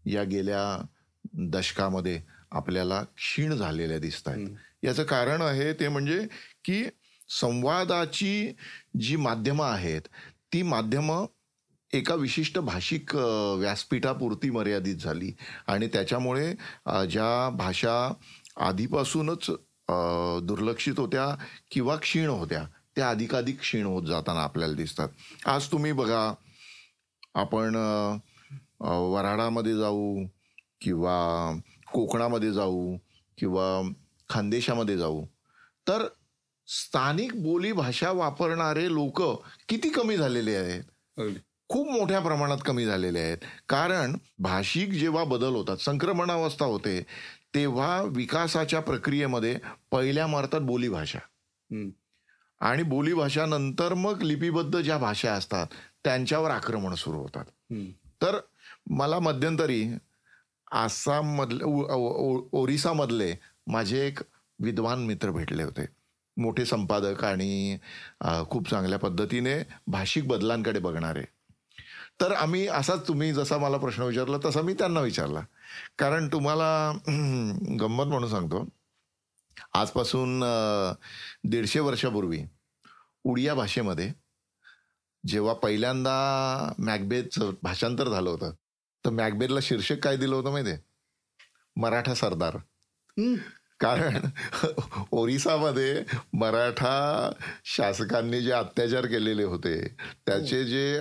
या गेल्या दशकामध्ये आपल्याला क्षीण झालेल्या दिसत आहेत. याचं कारण आहे ते म्हणजे की संवादाची जी माध्यमं आहेत ती माध्यमं एका विशिष्ट भाषिक व्यासपीठापुरती मर्यादित झाली. आणि त्याच्यामुळे ज्या भाषा आधीपासूनच दुर्लक्षित होत्या किंवा क्षीण होत्या त्या अधिकाधिक क्षीण होत जाताना आपल्याला दिसतात. आज तुम्ही बघा आपण वराडामध्ये वऱ्हाडामध्ये जाऊ किंवा कोकणामध्ये जाऊ किंवा खानदेशामध्ये जाऊ तर स्थानिक बोली भाषा वापरणारे लोक किती कमी झालेले आहेत? खूप मोठ्या प्रमाणात कमी झालेले आहेत. कारण भाषिक जेव्हा बदल होतात संक्रमणावस्था होते तेव्हा विकासाच्या प्रक्रियेमध्ये पहिल्या मारतात बोलीभाषा. आणि बोलीभाषा नंतर मग लिपिबद्ध ज्या भाषा असतात त्यांच्यावर आक्रमण सुरू होतात. तर मला मध्यंतरी आसाम मधले ओरिसामधले माझे एक विद्वान मित्र भेटले होते. मोठे संपादक आणि खूप चांगल्या पद्धतीने भाषिक बदलांकडे बघणारे. तर आम्ही असाच तुम्ही जसा मला प्रश्न विचारला तसा मी त्यांना विचारला. कारण तुम्हाला गंमत म्हणून सांगतो. आजपासून दीडशे वर्षापूर्वी उडिया भाषेमध्ये जेव्हा पहिल्यांदा मॅकबेथचं भाषांतर झालं होतं तर मॅकबेथला शीर्षक काय दिलं होतं माहिती मराठा सरदार. कारण ओरिसामध्ये मराठा शासकांनी जे अत्याचार केलेले होते त्याचे जे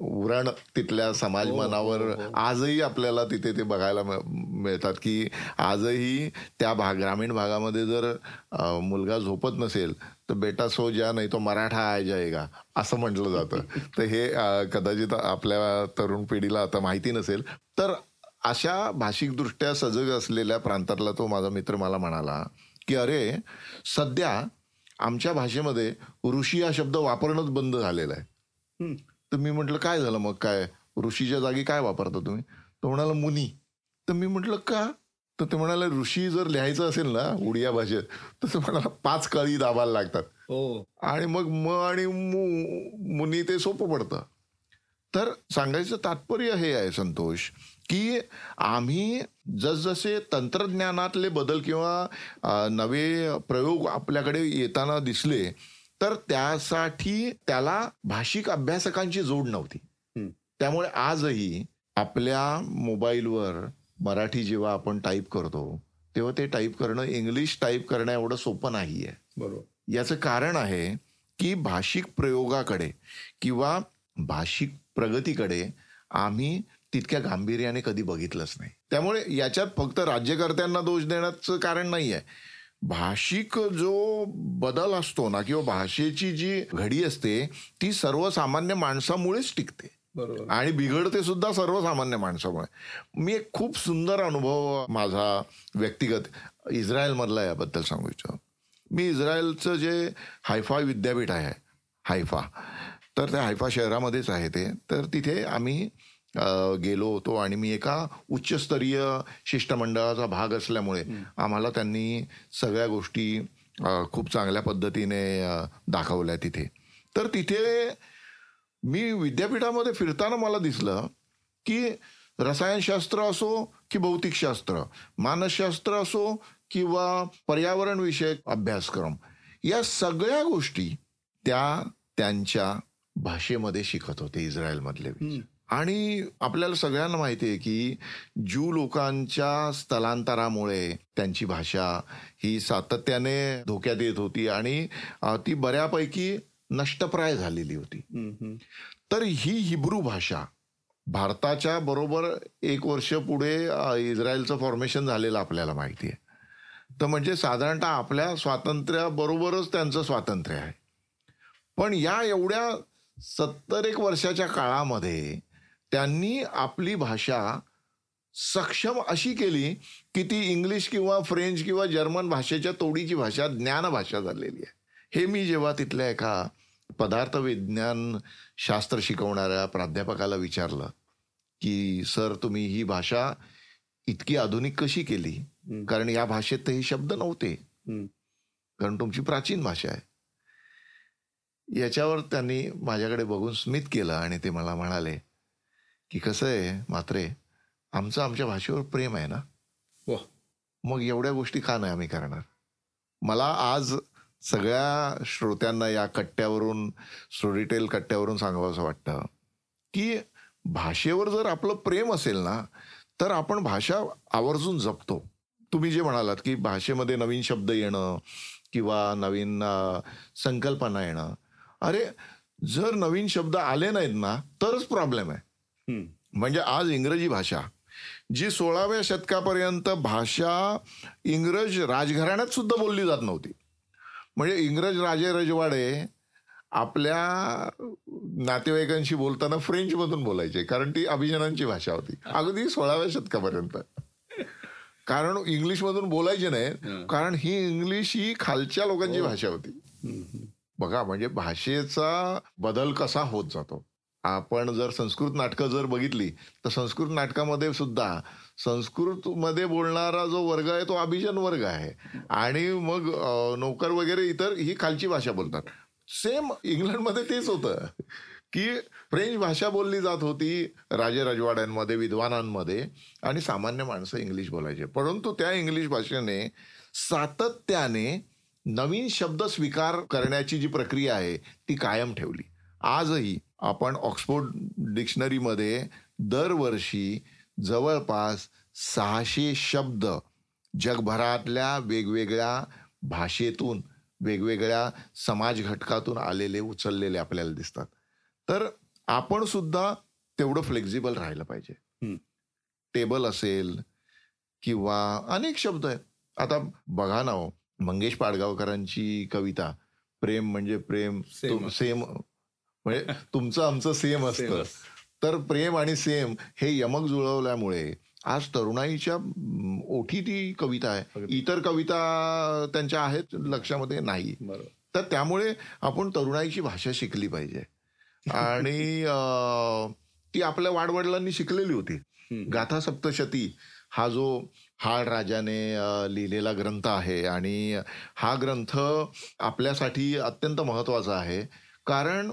उरण तिथल्या समाज मनावर आजही आपल्याला तिथे ते बघायला मिळ- मिळतात की आजही त्या भाग ग्रामीण भागामध्ये जर मुलगा झोपत नसेल तर बेटा सो जा नाही तो मराठा आहे जाएगा असं म्हटलं जातं. तर हे कदाचित आपल्या तरुण पिढीला आता माहिती नसेल तर अशा भाषिकदृष्ट्या सजग असलेल्या प्रांतातला तो माझा मित्र मला म्हणाला की अरे सध्या आमच्या भाषेमध्ये ऋषी हा शब्द वापरणंच बंद झालेला आहे. तर मी म्हटलं काय झालं मग? काय? ऋषीच्या जागी काय वापरता तुम्ही? तो म्हणाला मुनी. तर मी म्हटलं का? तर ते म्हणाले ऋषी जर लिहायचं असेल ना उडिया भाषेत तर ते म्हणाला पाच कळी दाबायला लागतात. हो. आणि मग म आणि मु मुनी ते सोपं पडतं. तर सांगायचं तात्पर्य हे आहे संतोष की आम्ही जसजसे तंत्रज्ञानातले बदल किंवा नवे प्रयोग आपल्याकडे येताना दिसले तर त्यासाठी त्याला भाषिक अभ्यासकांची जोड नव्हती. त्यामुळे आजही आपल्या मोबाईलवर मराठी जेव्हा आपण टाईप करतो तेव्हा ते टाईप करणं इंग्लिश टाईप करणं एवढं सोपं नाही आहे बरोबर. याचं कारण आहे की भाषिक प्रयोगाकडे किंवा भाषिक प्रगतीकडे आम्ही तितक्या गांभीर्याने कधी बघितलंच नाही. त्यामुळे याच्यात फक्त राज्यकर्त्यांना दोष देण्याचं कारण नाही आहे भाषिक जो बदल असतो ना किंवा भाषेची जी घडी असते ती सर्वसामान्य माणसामुळेच टिकते. बरोबर. आणि बिघडते सुद्धा सर्वसामान्य माणसामुळे. मी एक खूप सुंदर अनुभव माझा व्यक्तिगत इस्रायलमधला याबद्दल सांगू इच्छितो मी इस्रायलचं जे हायफा विद्यापीठ आहे हायफा तर त्या हायफा शहरामध्येच आहे ते. तर तिथे आम्ही गेलो होतो आणि मी एका उच्चस्तरीय शिष्टमंडळाचा भाग असल्यामुळे आम्हाला त्यांनी सगळ्या गोष्टी खूप चांगल्या पद्धतीने दाखवल्या तिथे. तर तिथे मी विद्यापीठामध्ये फिरताना मला दिसलं की रसायनशास्त्र असो की भौतिकशास्त्र मानसशास्त्र असो किंवा पर्यावरण विषयक अभ्यासक्रम या सगळ्या गोष्टी त्या त्यांच्या भाषेमध्ये शिकत होते इस्रायलमधले आणि आपल्याला सगळ्यांना माहिती आहे की ज्यू लोकांच्या स्थलांतरामुळे त्यांची भाषा ही सातत्याने धोक्यात येत होती आणि ती बऱ्यापैकी नष्टप्राय झालेली होती. तर ही हिब्रू भाषा भारताच्या बरोबर एक वर्ष पुढे इस्रायलचं फॉर्मेशन झालेलं आपल्याला माहिती आहे. तर म्हणजे साधारणतः आपल्या स्वातंत्र्याबरोबरच त्यांचं स्वातंत्र्य आहे. पण या एवढ्या सत्तर एक वर्षाच्या काळामध्ये त्यांनी आपली भाषा सक्षम अशी केली की ती इंग्लिश किंवा फ्रेंच किंवा जर्मन भाषेच्या तोडीची भाषा ज्ञान भाषा झालेली आहे. हे मी जेव्हा तिथल्या एका पदार्थ विज्ञान शास्त्र शिकवणाऱ्या प्राध्यापकाला विचारलं की सर तुम्ही ही भाषा इतकी आधुनिक कशी केली? कारण या भाषेत हे शब्द नव्हते. कारण तुमची प्राचीन भाषा आहे. याच्यावर त्यांनी माझ्याकडे बघून स्मित केलं आणि ते मला म्हणाले की कसं आहे मात्रे आमचं आमच्या भाषेवर प्रेम आहे ना? वा मग एवढ्या गोष्टी का नाही आम्ही करणार? मला आज सगळ्या श्रोत्यांना या कट्ट्यावरून स्टोरीटेल कट्ट्यावरून सांगावं असं वाटतं की भाषेवर जर आपलं प्रेम असेल ना तर आपण भाषा आवर्जून जपतो. तुम्ही जे म्हणालात की भाषेमध्ये नवीन शब्द येणं किंवा नवीन संकल्पना येणं. अरे जर नवीन शब्द आले नाहीत ना तरच प्रॉब्लेम आहे. म्हणजे आज इंग्रजी भाषा जी सोळाव्या शतकापर्यंत भाषा इंग्रज राजघराण्यात सुद्धा बोलली जात नव्हती. म्हणजे इंग्रज राजे रजवाडे आपल्या नातेवाईकांशी बोलताना फ्रेंच मधून बोलायचे कारण ती अभिजनांची भाषा होती. अगदी सोळाव्या शतकापर्यंत. कारण इंग्लिश मधून बोलायचे नाही कारण ही इंग्लिश ही खालच्या लोकांची भाषा होती. बघा म्हणजे भाषेचा बदल कसा होत जातो. आपण जर संस्कृत नाटकं जर बघितली तर संस्कृत नाटकामध्ये सुद्धा संस्कृतमध्ये बोलणारा जो वर्ग आहे तो अभिजन वर्ग आहे. आणि मग नोकर वगैरे इतर ही खालची भाषा बोलतात. सेम इंग्लंडमध्ये तेच होतं की फ्रेंच भाषा बोलली जात होती राजे राजवाड्यांमध्ये विद्वानांमध्ये आणि सामान्य माणसं इंग्लिश बोलायचे. परंतु त्या इंग्लिश भाषेने सातत्याने नवीन शब्द स्वीकार करण्याची जी प्रक्रिया आहे ती कायम ठेवली. आजही आपण ऑक्सफोर्ड डिक्शनरीमध्ये दरवर्षी जवळपास सहाशे शब्द जगभरातल्या वेगवेगळ्या भाषेतून वेगवेगळ्या समाज घटकातून आलेले उचललेले आपल्याला दिसतात. तर आपण सुद्धा तेवढं फ्लेक्झिबल राहिलं पाहिजे. टेबल असेल किंवा अनेक शब्द आहेत. आता बघा ना हो मंगेश पाडगावकरांची कविता प्रेम म्हणजे प्रेम Same. सेम म्हणजे तुमचं आमचं सेम असतं. तर प्रेम आणि सेम हे यमक जुळवल्यामुळे आज तरुणाईच्या ओठी ती कविता आहे. इतर कविता त्यांच्या आहेत लक्षामध्ये नाही. तर त्यामुळे आपण तरुणाईची भाषा शिकली पाहिजे. आणि ती आपल्या वाडवडिलांनी शिकलेली होती. गाथा सप्तशती हा जो हाड राजाने लिहिलेला ग्रंथ आहे आणि हा ग्रंथ आपल्यासाठी अत्यंत महत्त्वाचा आहे. कारण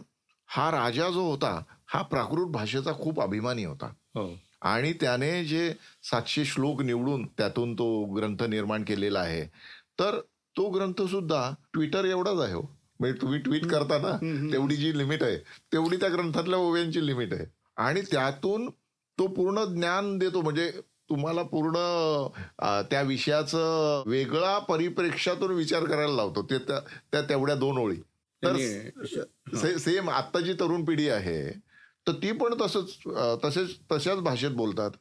हा राजा जो होता हा प्राकृत भाषेचा खूप अभिमानी होता. हो. आणि त्याने जे सातशे श्लोक निवडून त्यातून तो ग्रंथ निर्माण केलेला आहे तर तो ग्रंथ सुद्धा ट्विटर एवढाच आहे हो. म्हणजे तुम्ही ट्विट करताना तेवढी जी लिमिट आहे तेवढी त्या ग्रंथातल्या ओव्यांची लिमिट आहे. आणि त्यातून तो पूर्ण ज्ञान देतो म्हणजे तुम्हाला पूर्ण त्या विषयाचं वेगळा परिप्रेक्ष्यातून विचार करायला लावतो. ते त्या तेवढ्या दोन ओळी. तर सेम आता जी तरुण पिढी आहे तर ती पण तसंच तसेच तशाच भाषेत बोलतात.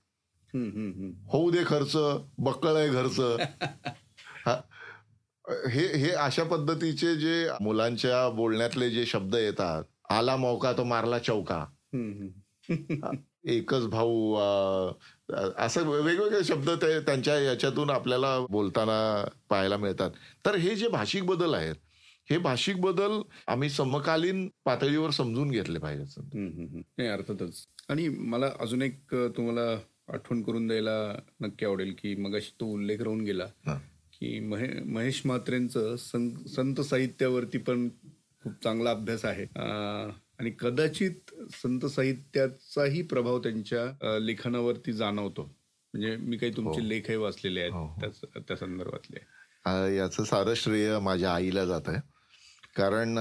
होऊ दे खर्च बक्कळ आहे घरचं हा. हे अशा पद्धतीचे जे मुलांच्या बोलण्यातले जे शब्द येतात आला मौका तो मारला चौका. एकच भाऊ असं वेगवेगळे शब्द ते त्यांच्या याच्यातून आपल्याला बोलताना पाहायला मिळतात तर हे जे भाषिक बदल आहेत हे भाषिक बदल आम्ही समकालीन पातळीवर समजून घेतले पाहिजेत. नाही अर्थातच. आणि मला अजून एक तुम्हाला आठवण करून द्यायला नक्की आवडेल की मगाशी तो उल्लेख राहून गेला हा. की महे महेश म्हात्रेंचं संत साहित्यावरती पण खूप चांगला अभ्यास आहे. आणि कदाचित संत साहित्याचाही प्रभाव त्यांच्या अं, लिखाणावरती जाणवतो. म्हणजे मी काही तुमचे लेखही वाचलेले हो, आहेत त्याच- त्या संदर्भातले. याचं सारं श्रेय माझ्या आईला जात आहे कारण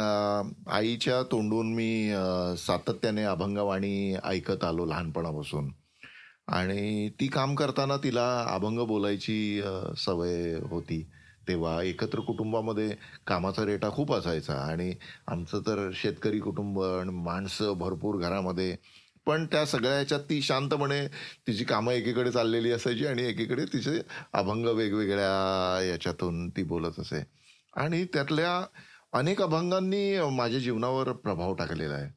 आईच्या तोंडून मी सातत्याने अभंगवाणी ऐकत आलो लहानपणापासून. आणि ती काम करताना तिला अभंग बोलायची सवय होती. तेव्हा एकत्र कुटुंबामध्ये कामाचा रेटा खूप असायचा. आणि आमचं तर शेतकरी कुटुंब आणि माणसं भरपूर घरामध्ये. पण त्या सगळ्या ती शांतपणे तिची कामं एकीकडे चाललेली असायची आणि एकीकडे तिचे अभंग वेगवेगळ्या याच्यातून ती बोलत असे. आणि त्यातल्या अनेक अभंगांनी माझ्या जीवनावर प्रभाव टाकलेला आहे.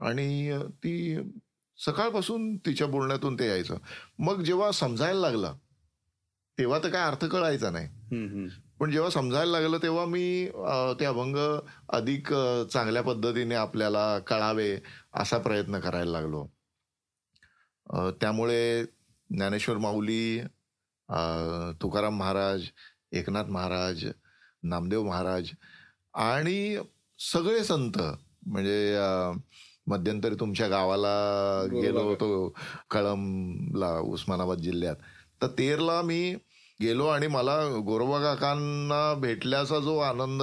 आणि ती सकाळपासून तिच्या बोलण्यातून ते यायचं. मग जेव्हा समजायला लागलं तेव्हा तर काय अर्थ कळायचा नाही. पण जेव्हा समजायला लागलं तेव्हा मी ते अभंग अधिक चांगल्या पद्धतीने आपल्याला कळावे असा प्रयत्न करायला लागलो. त्यामुळे ज्ञानेश्वर माऊली तुकाराम महाराज एकनाथ महाराज नामदेव महाराज आणि सगळे संत म्हणजे मध्यंतरी तुमच्या गावाला गेलो होतो कळंबला उस्मानाबाद जिल्ह्यात. तर तेरला मी गेलो आणि मला गोरोबा काकांना भेटल्याचा जो आनंद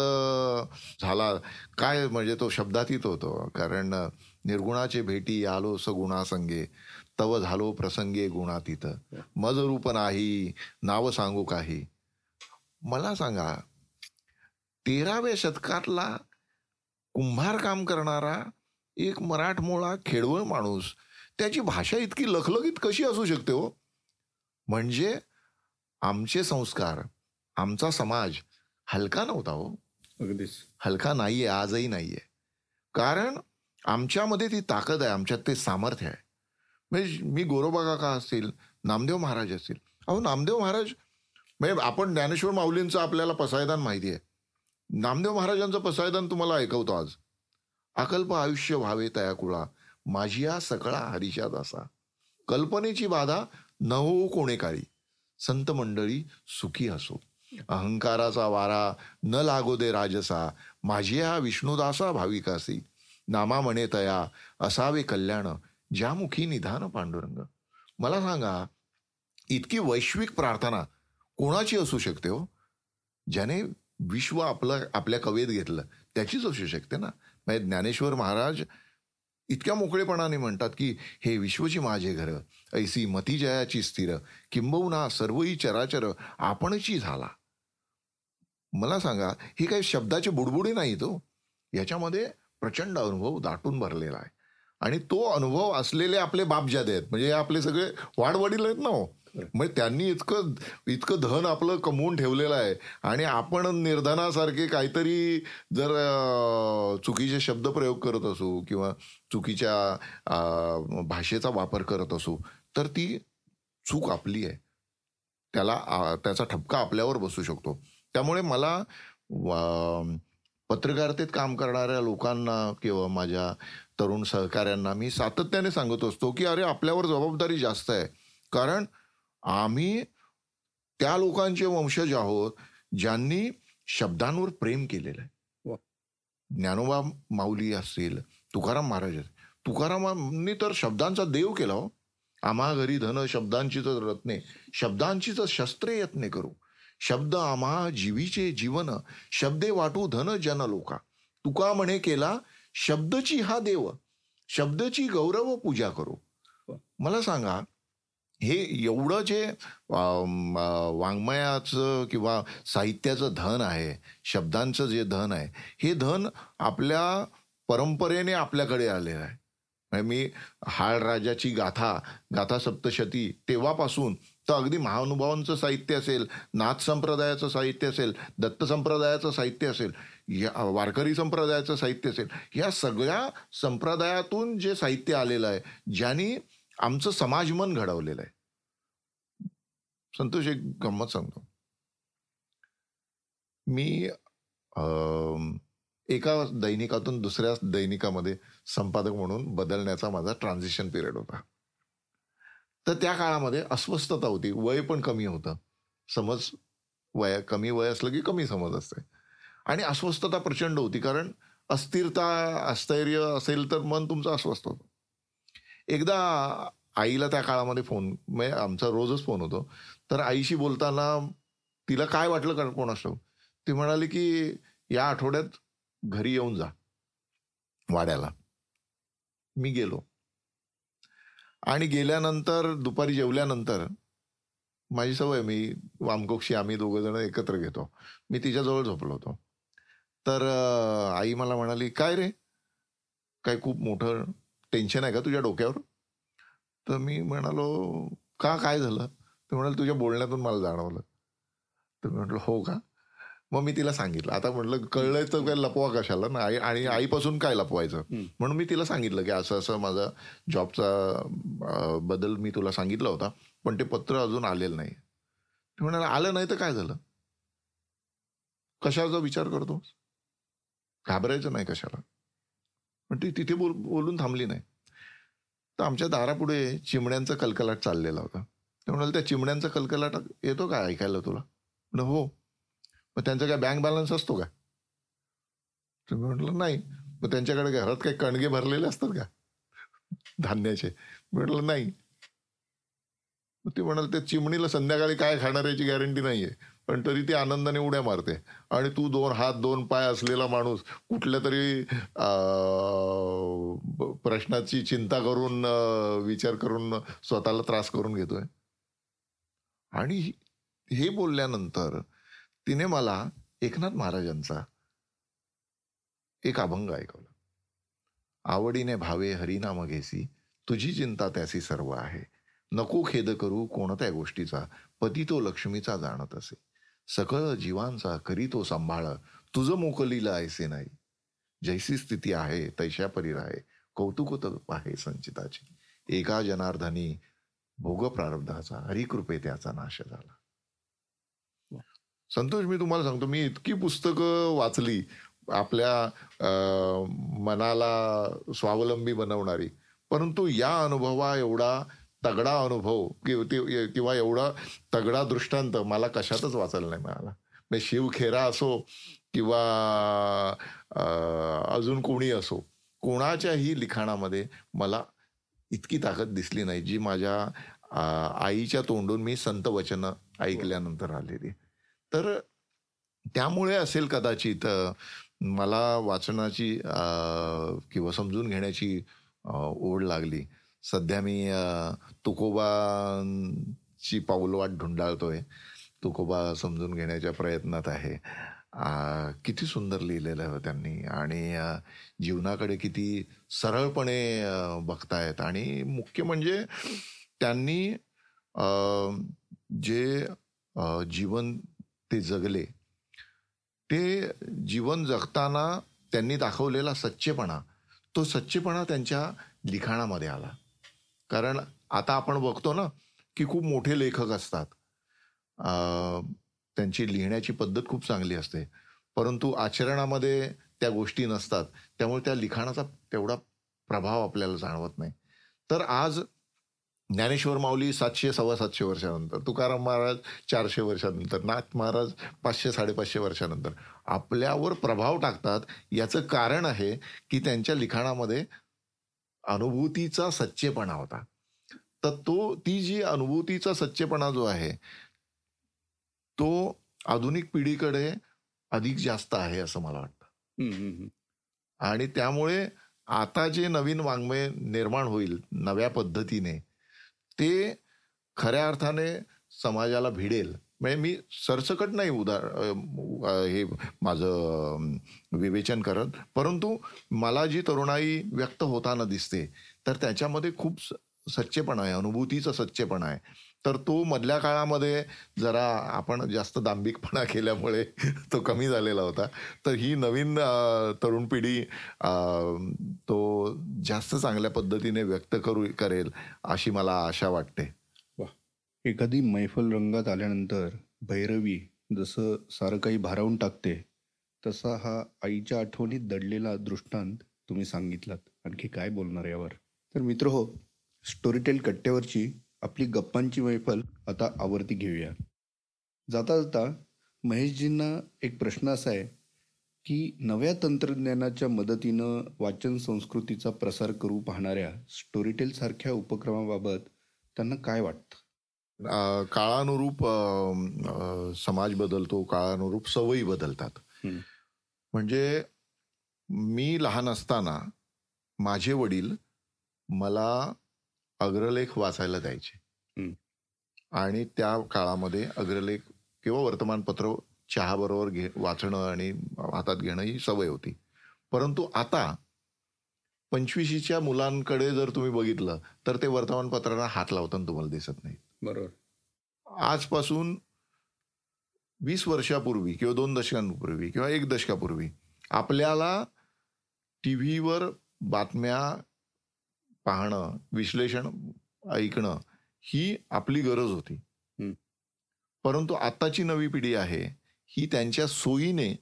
झाला काय म्हणजे तो शब्दातीत होतो. कारण निर्गुणाचे भेटी आलो सगुणा संगे तव झालो प्रसंगे गुणातीत. मज रूप नाही नाव सांगू काही. मला सांगा तेराव्या शतकातला कुंभार काम करणारा एक मराठमोळा खेडवळ माणूस. त्याची भाषा इतकी लखलखीत कशी असू शकते हो? म्हणजे आमचे संस्कार आमचा समाज हलका नव्हता हो. अगदीच. हलका नाहीये आजही नाहीये. कारण आमच्यामध्ये ती ताकद आहे आमच्यात ते सामर्थ्य आहे. म्हणजे मी गोरोबा काका असतील नामदेव महाराज असतील. अहो नामदेव महाराज म्हणजे आपण ज्ञानेश्वर माऊलींचं आपल्याला पसायदान माहिती आहे नामदेव महाराजांचं पसायदान तुम्हाला ऐकवतो आज. अकल्प आयुष्य व्हावे तया कुळा माझी या सकळा हरिशात दासा कल्पनेची बाधा न हो कोणे काळी. संत मंडळी सुखी असो. अहंकाराचा वारा न लागो दे राजसा माझी हा विष्णुदासा भाविकासी. नामा म्हणे तया असावे कल्याण ज्यामुखी निधान पांडुरंग. मला सांगा इतकी वैश्विक प्रार्थना कोणाची असू शकते हो? ज्याने विश्व आपलं आपल्या कवेत घेतलं. त्याचीच असू शकते ना. म्हणजे ज्ञानेश्वर महाराज इतक्या मोकळेपणाने म्हणतात की हे विश्वची माझे घर ऐसी मती जयाची स्थिर किंबहुना सर्वही चराचर आपणची झाला. मला सांगा ही काही शब्दाचे बुडबुडी नाही तो हो. याच्यामध्ये प्रचंड अनुभव दाटून भरलेला आहे. आणि तो अनुभव असलेले आपले बापजादे आहेत. म्हणजे हे आपले सगळे वाडवडील आहेत ना हो. मग त्यांनी इतकं इतकं धन आपलं कमवून ठेवलेलं आहे. आणि आपण निर्धनासारखे काहीतरी जर चुकीचे शब्द प्रयोग करत असू किंवा चुकीच्या भाषेचा वापर करत असू तर ती चूक आपली आहे. त्याला त्याचा ठपका आपल्यावर बसू शकतो. त्यामुळे मला पत्रकारितेत काम करणाऱ्या लोकांना किंवा माझ्या तरुण सहकाऱ्यांना मी सातत्याने सांगत असतो की अरे आपल्यावर जबाबदारी जास्त आहे. कारण आम्ही त्या लोकांचे वंशज आहोत ज्यांनी शब्दांवर प्रेम केलेलं आहे. ज्ञानोबा माऊली असतील तुकाराम महाराज असतील. तुकारामांनी तर शब्दांचा देव केला हो. आम्हा घरी धन शब्दांचीच रत्ने. शब्दांचीच शस्त्रे यत्ने करू. शब्द आम्हा जीवीचे जीवन शब्दे वाटू धन जन लोका. तुका म्हणे केला शब्दची हा देव शब्दची गौरव पूजा करू. मला सांगा हे एवढं जे वाङ्मयाचं किंवा साहित्याचं धन आहे शब्दांचं जे धन आहे हे धन आपल्या परंपरेने आपल्याकडे आलेलं आहे. म्हणजे मी हाळ राजाची गाथा गाथा सप्तशती तेव्हापासून तर अगदी महानुभावांचं साहित्य असेल नाथ संप्रदायाचं साहित्य असेल दत्त संप्रदायाचं साहित्य असेल या वारकरी संप्रदायाचं साहित्य असेल या सगळ्या संप्रदायातून जे साहित्य आलेलं आहे ज्यांनी आमचं समाजमन घडवलेलं आहे. संतोष एक गंमत सांगतो. मी एका दैनिकातून दुसऱ्या दैनिकामध्ये संपादक म्हणून बदलण्याचा माझा ट्रान्झिशन पिरियड होता. तर त्या काळामध्ये अस्वस्थता होती. वय पण कमी होतं. समज वय कमी वय असलं की कमी समज असते आणि अस्वस्थता प्रचंड होती कारण अस्थिरता अस्थैर्य असेल तर मन तुमचं अस्वस्थ होतं. एकदा आईला त्या काळामध्ये फोन म्हणजे आमचा रोजच फोन होतो. तर आईशी बोलताना तिला काय वाटलं का कोण असं ती म्हणाली की या आठवड्यात घरी येऊन जा वाड्याला. मी गेलो. आणि गेल्यानंतर दुपारी जेवल्यानंतर माझी सवय मी वामकोक्षी आम्ही दोघं जण एकत्र घेतो. मी तिच्याजवळ झोपलो होतो. तर आई मला म्हणाली काय रे? काय खूप मोठं टेन्शन आहे का तुझ्या डोक्यावर? तर मी म्हणालो का काय झालं? तर म्हणाल तुझ्या बोलण्यातून मला जाणवलं. तर मी म्हटलं हो का? मग मी तिला सांगितलं. आता म्हटलं कळलंय तर काय लपवा कशाला ना? आई आणि आईपासून काय लपवायचं. म्हणून मी तिला सांगितलं की असं असं माझा जॉबचा बदल मी तुला सांगितला होता पण ते पत्र अजून आलेलं नाही. ती म्हणाला आलं नाही तर काय झालं? कशाचा विचार करतो घाबरायचं नाही कशाला? पण ती तिथे बोल बोलून थांबली नाही. तर आमच्या दारापुढे चिमण्यांचा कलकलाट चाललेला होता. ते म्हणाल त्या चिमण्यांचा कलकलाट येतो का ऐकायला तुला? म्हणलं हो. मग त्यांचा काय बँक बॅलन्स असतो का? तर म्हटलं नाही. मग त्यांच्याकडे घरात काही कणगे भरलेले असतात का? धान्याचे. म्हटलं नाही. मग म्हणाल त्या चिमणीला संध्याकाळी काय खाणार याची गॅरंटी नाही आहे पण तरी ती आनंदाने उड्या मारते. आणि तू दोन हात दोन पाय असलेला माणूस कुठल्या तरी प्रश्नाची चिंता करून विचार करून स्वतःला त्रास करून घेतोय. आणि हे बोलल्यानंतर तिने मला एकनाथ महाराजांचा एक अभंग ऐकवला. आवडीने भावे हरिनाम घेसी तुझी चिंता त्यासी सर्व आहे. नको खेद करू कोणत्या गोष्टीचा पती तो लक्ष्मीचा जाणत असे. सकळ जीवांचा करी तो सांभाळ. तुझं मोकलीला ऐसे नाही जैसी स्थिती आहे तैशा परी राहे. कौतुक आहे संचिताची. एका जनार्दनी भोग प्रारब्धाचा हरिकृपे त्याचा नाश झाला. संतोष मी तुम्हाला सांगतो मी इतकी पुस्तकं वाचली. आपल्या अं, मनाला स्वावलंबी बनवणारी. परंतु या अनुभवा एवढा तगडा अनुभव किंवा एवढा तगडा दृष्टांत मला कशातच वाचायला नाही मिळाला. म्हणजे शिवखेरा असो किंवा अजून कोणी असो कोणाच्याही लिखाणामध्ये मला इतकी ताकद दिसली नाही जी माझ्या आईच्या तोंडून मी संत वचन ऐकल्यानंतर आलेली. तर त्यामुळे असेल कदाचित मला वाचनाची किंवा समजून घेण्याची ओढ लागली. सध्या मी तुकोबाची पाऊलवाट ढुंडाळतोय तुकोबा समजून घेण्याच्या प्रयत्नात आहे. किती सुंदर लिहिलेलं आहे त्यांनी आणि जीवनाकडे किती सरळपणे बघतायत. आणि मुख्य म्हणजे त्यांनी अं, जे जीवन ते जगले ते जीवन जगताना त्यांनी दाखवलेला सच्चेपणा तो सच्चेपणा त्यांच्या लिखाणामध्ये आला. कारण आता आपण बघतो ना की खूप मोठे लेखक असतात. त्यांची लिहिण्याची पद्धत खूप चांगली असते. परंतु आचरणामध्ये त्या गोष्टी नसतात. त्यामुळे त्या लिखाणाचा तेवढा प्रभाव आपल्याला जाणवत नाही. तर आज ज्ञानेश्वर माऊली सातशे सव्वा सातशे वर्षानंतर तुकाराम महाराज चारशे वर्षानंतर नाथ महाराज पाचशे साडेपाचशे वर्षानंतर आपल्यावर प्रभाव टाकतात. याचं कारण आहे की त्यांच्या लिखाणामध्ये अनुभूतीचा सच्चेपणा होता. तर तो ती जी अनुभूतीचा सच्चेपणा जो आहे तो आधुनिक पिढीकडे अधिक जास्त आहे असं मला वाटतं. आणि त्यामुळे आता जे नवीन वाङ्मय निर्माण होईल नव्या पद्धतीने ते खऱ्या अर्थाने समाजाला भिडेल. म्हणजे मी सरसकट नाही उदार हे माझं विवेचन करत. परंतु मला जी तरुणाई व्यक्त होताना दिसते तर त्याच्यामध्ये खूप स- सच्चेपणा आहे. अनुभूतीचा सच्चेपणा आहे. तर तो मधल्या काळामध्ये जरा आपण जास्त दांभिकपणा केल्यामुळे तो कमी झालेला होता. तर ही नवीन तरुण पिढी तो जास्त चांगल्या पद्धतीने व्यक्त करू करेल अशी मला आशा वाटते. एखादी मैफल रंगात आल्यानंतर भैरवी जसं सारं काही भारावून टाकते तसा हा आईच्या आठवणीत दडलेला दृष्टांत तुम्ही सांगितलात. आणखी काय बोलणार यावर? तर मित्र हो स्टोरीटेल कट्ट्यावरची आपली गप्पांची मैफल आता आवर्ती घेऊया. जाता जाता महेशजींना एक प्रश्न असा आहे की नव्या तंत्रज्ञानाच्या मदतीनं वाचन संस्कृतीचा प्रसार करू पाहणाऱ्या स्टोरीटेलसारख्या उपक्रमाबाबत त्यांना काय वाटतं? काळानुरूप समाज बदलतो काळानुरूप सवयी बदलतात. म्हणजे मी लहान असताना माझे वडील मला अग्रलेख वाचायला द्यायचे. आणि त्या काळामध्ये अग्रलेख किंवा वर्तमानपत्र चहा बरोबर घे वाचणं आणि हातात घेणं ही सवय होती परंतु आता पंचवीशीच्या मुलांकडे जर तुम्ही बघितलं तर ते वर्तमानपत्राला हात लावताना तुम्हाला दिसत नाही बरोबर. आजपासून वीस वर्षापूर्वी किंवा दोन दशकांपूर्वी किंवा एक दशकापूर्वी आपल्याला टी व्हीवर बातम्या पाहणं विश्लेषण ऐकणं ही आपली गरज होती. परंतु आत्ताची नवी पिढी आहे ही त्यांच्या सोयीने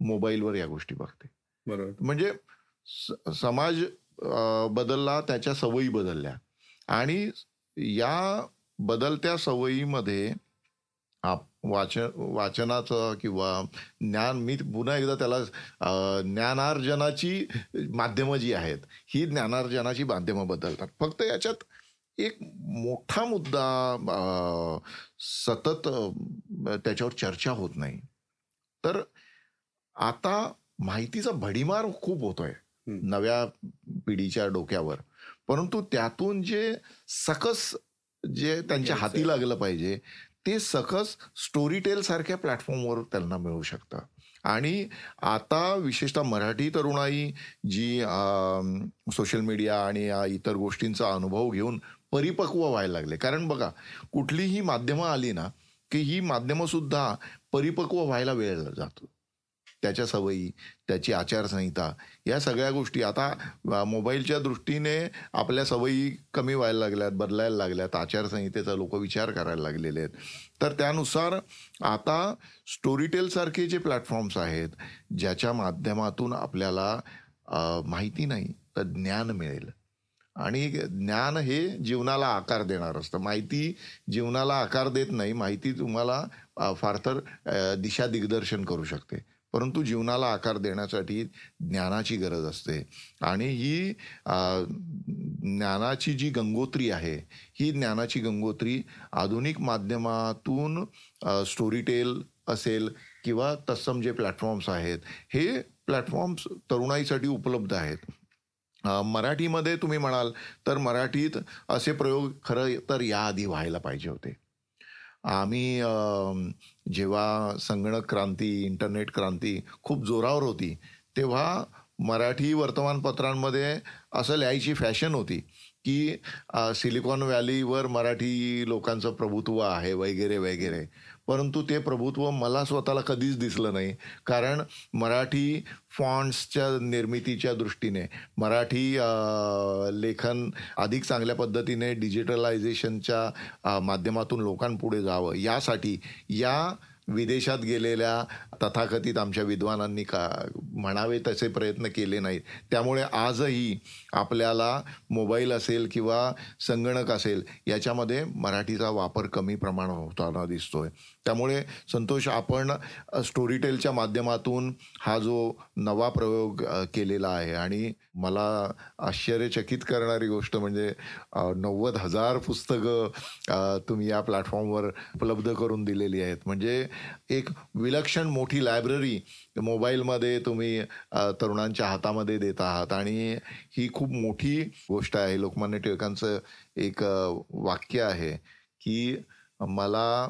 मोबाईलवर या गोष्टी बघते. बरोबर. म्हणजे समाज बदलला त्याच्या सवयी बदलल्या. आणि या बदलत्या सवयीमध्ये आप वाच वाचनाचं किंवा ज्ञान मी पुन्हा एकदा त्याला ज्ञानार्जनाची माध्यमं जी आहेत ही ज्ञानार्जनाची माध्यमं बदलतात. फक्त याच्यात एक मोठा मुद्दा सतत त्याच्यावर चर्चा होत नाही. तर आता माहितीचा भडीमार खूप होतोय. नव्या पिढीच्या डोक्यावर. परंतु त्यातून जे सकस जे त्यांच्या. हाती लागलं पाहिजे ते सकस स्टोरीटेल सारख्या प्लॅटफॉर्मवर त्यांना मिळू शकतं. आणि आता विशेषतः मराठी तरुणाई जी सोशल मीडिया आणि इतर गोष्टींचा अनुभव घेऊन परिपक्व व्हायला लागले. कारण बघा कुठलीही माध्यमं आली ना की ही माध्यमं सुद्धा परिपक्व व्हायला वेळ जातो. त्याच्या सवयी त्याची आचारसंहिता या सगळ्या गोष्टी आता मोबाईलच्या दृष्टीने आपल्या सवयी कमी व्हायला लागल्यात बदलायला लागल्यात आचारसंहितेचा लोक विचार करायला लागलेले आहेत. तर त्यानुसार आता स्टोरीटेलसारखे जे प्लॅटफॉर्म्स आहेत ज्याच्या माध्यमातून आपल्याला माहिती नाही तर ज्ञान मिळेल. आणि ज्ञान हे जीवनाला आकार देणार असतं. माहिती जीवनाला आकार देत नाही माहिती तुम्हाला फार तर दिशा दिग्दर्शन करू शकते. परंतु जीवनाला आकार देण्यासाठी ज्ञानाची गरज असते. आणि ही ज्ञानाची जी गंगोत्री आहे ही ज्ञानाची गंगोत्री आधुनिक माध्यमातून स्टोरीटेल असेल किंवा तत्सम जे प्लॅटफॉर्म्स आहेत हे प्लॅटफॉर्म्स तरुणाईसाठी उपलब्ध आहेत. मराठीमध्ये तुम्ही म्हणाल तर मराठीत असे प्रयोग खरं तर याआधी व्हायला पाहिजे होते. आम्ही जेव्हा संगणक क्रांती इंटरनेट क्रांती खूप जोरावर होती तेव्हा मराठी वर्तमानपत्रांमध्ये असं लिहायची फॅशन होती की सिलिकॉन व्हॅलीवर मराठी लोकांचं प्रभुत्व आहे वगैरे वगैरे. परंतु ते प्रभुत्व मला स्वतःला कधीच दिसलं नाही. कारण मराठी फॉन्ट्सच्या निर्मितीच्या दृष्टीने मराठी लेखन अधिक चांगल्या पद्धतीने डिजिटलायझेशनच्या माध्यमातून लोकांपुढे जावं यासाठी या विदेशात गेलेल्या तथाकथित आमच्या विद्वानांनी का म्हणावे तसे प्रयत्न केले नाहीत. त्यामुळे आजही आपल्याला मोबाईल असेल किंवा संगणक असेल याच्यामध्ये मराठीचा वापर कमी प्रमाणात होताना दिसतोय. त्यामुळे संतोष आपण स्टोरीटेलच्या माध्यमातून हा जो नवा प्रयोग केलेला आहे आणि मला आश्चर्यचकित करणारी गोष्ट म्हणजे नव्वद हजार पुस्तकं तुम्ही या प्लॅटफॉर्मवर उपलब्ध करून दिलेली आहेत. म्हणजे एक विलक्षण मोठी लायब्ररी मोबाईलमध्ये तुम्ही तरुणांच्या हातामध्ये देत आहात आणि ही खूप मोठी गोष्ट आहे. लोकमान्य टिळकांचं एक वाक्य आहे की मला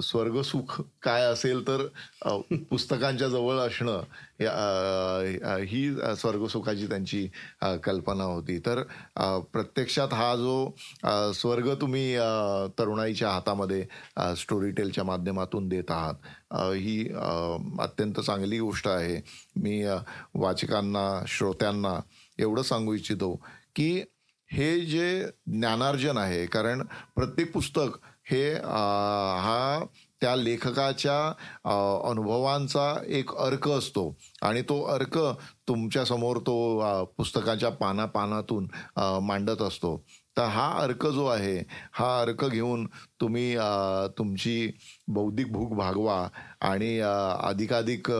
स्वर्गसुख काय असेल तर पुस्तकांच्या जवळ असणं या, ही स्वर्गसुखाची त्यांची कल्पना होती. तर प्रत्यक्षात हा जो स्वर्ग तुम्ही तरुणाईच्या हातामध्ये स्टोरी टेलच्या माध्यमातून देत आहात ही अत्यंत चांगली गोष्ट आहे. मी वाचकांना श्रोत्यांना एवढं सांगू इच्छितो की हे जे ज्ञानार्जन आहे कारण प्रत्येक पुस्तक हे हा त्या लेखकाच्या अनुभवांचा एक अर्क असतो. आणि तो अर्क तुमच्यासमोर तो पुस्तकाच्या पानापानातून मांडत असतो. तर हा अर्क जो आहे हा अर्क घेऊन तुम्ही तुमची बौद्धिक भूक भागवा आणि अधिकाधिक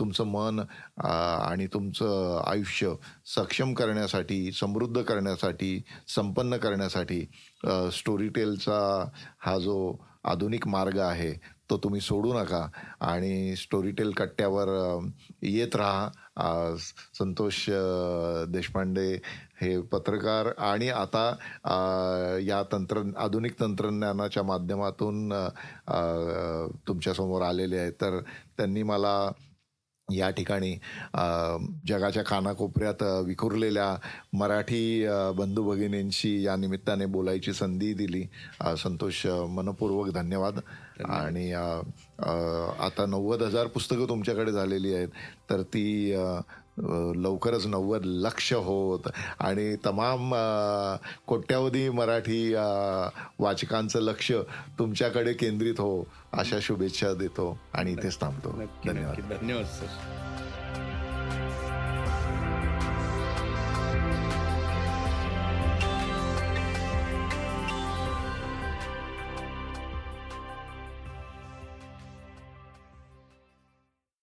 तुमचं मन आणि तुमचं आयुष्य सक्षम करण्यासाठी समृद्ध करण्यासाठी संपन्न करण्यासाठी स्टोरीटेलचा स्टोरी टेलचा हा जो आधुनिक मार्ग आहे तो तुम्ही सोडू नका. आणि स्टोरीटेल कट्ट्यावर येत राहा. संतोष देशपांडे हे पत्रकार आणि आता या तंत्र आधुनिक तंत्रज्ञानाच्या माध्यमातून तुमच्यासमोर आलेले आहेत. तर त्यांनी मला या ठिकाणी जगाच्या कानाकोपऱ्यात विखुरलेल्या मराठी बंधू भगिनींशी या निमित्ताने बोलायची संधी दिली. संतोष मनपूर्वक धन्यवाद. आणि आता नव्वद हजार पुस्तकं तुमच्याकडे झालेली आहेत. तर ती लवकरच नव्वद लक्ष होत. आणि तमाम कोट्यावधी मराठी वाचकांचं लक्ष तुमच्याकडे केंद्रित हो अशा शुभेच्छा देतो आणि इथेच थांबतो. धन्यवाद. धन्यवाद सर.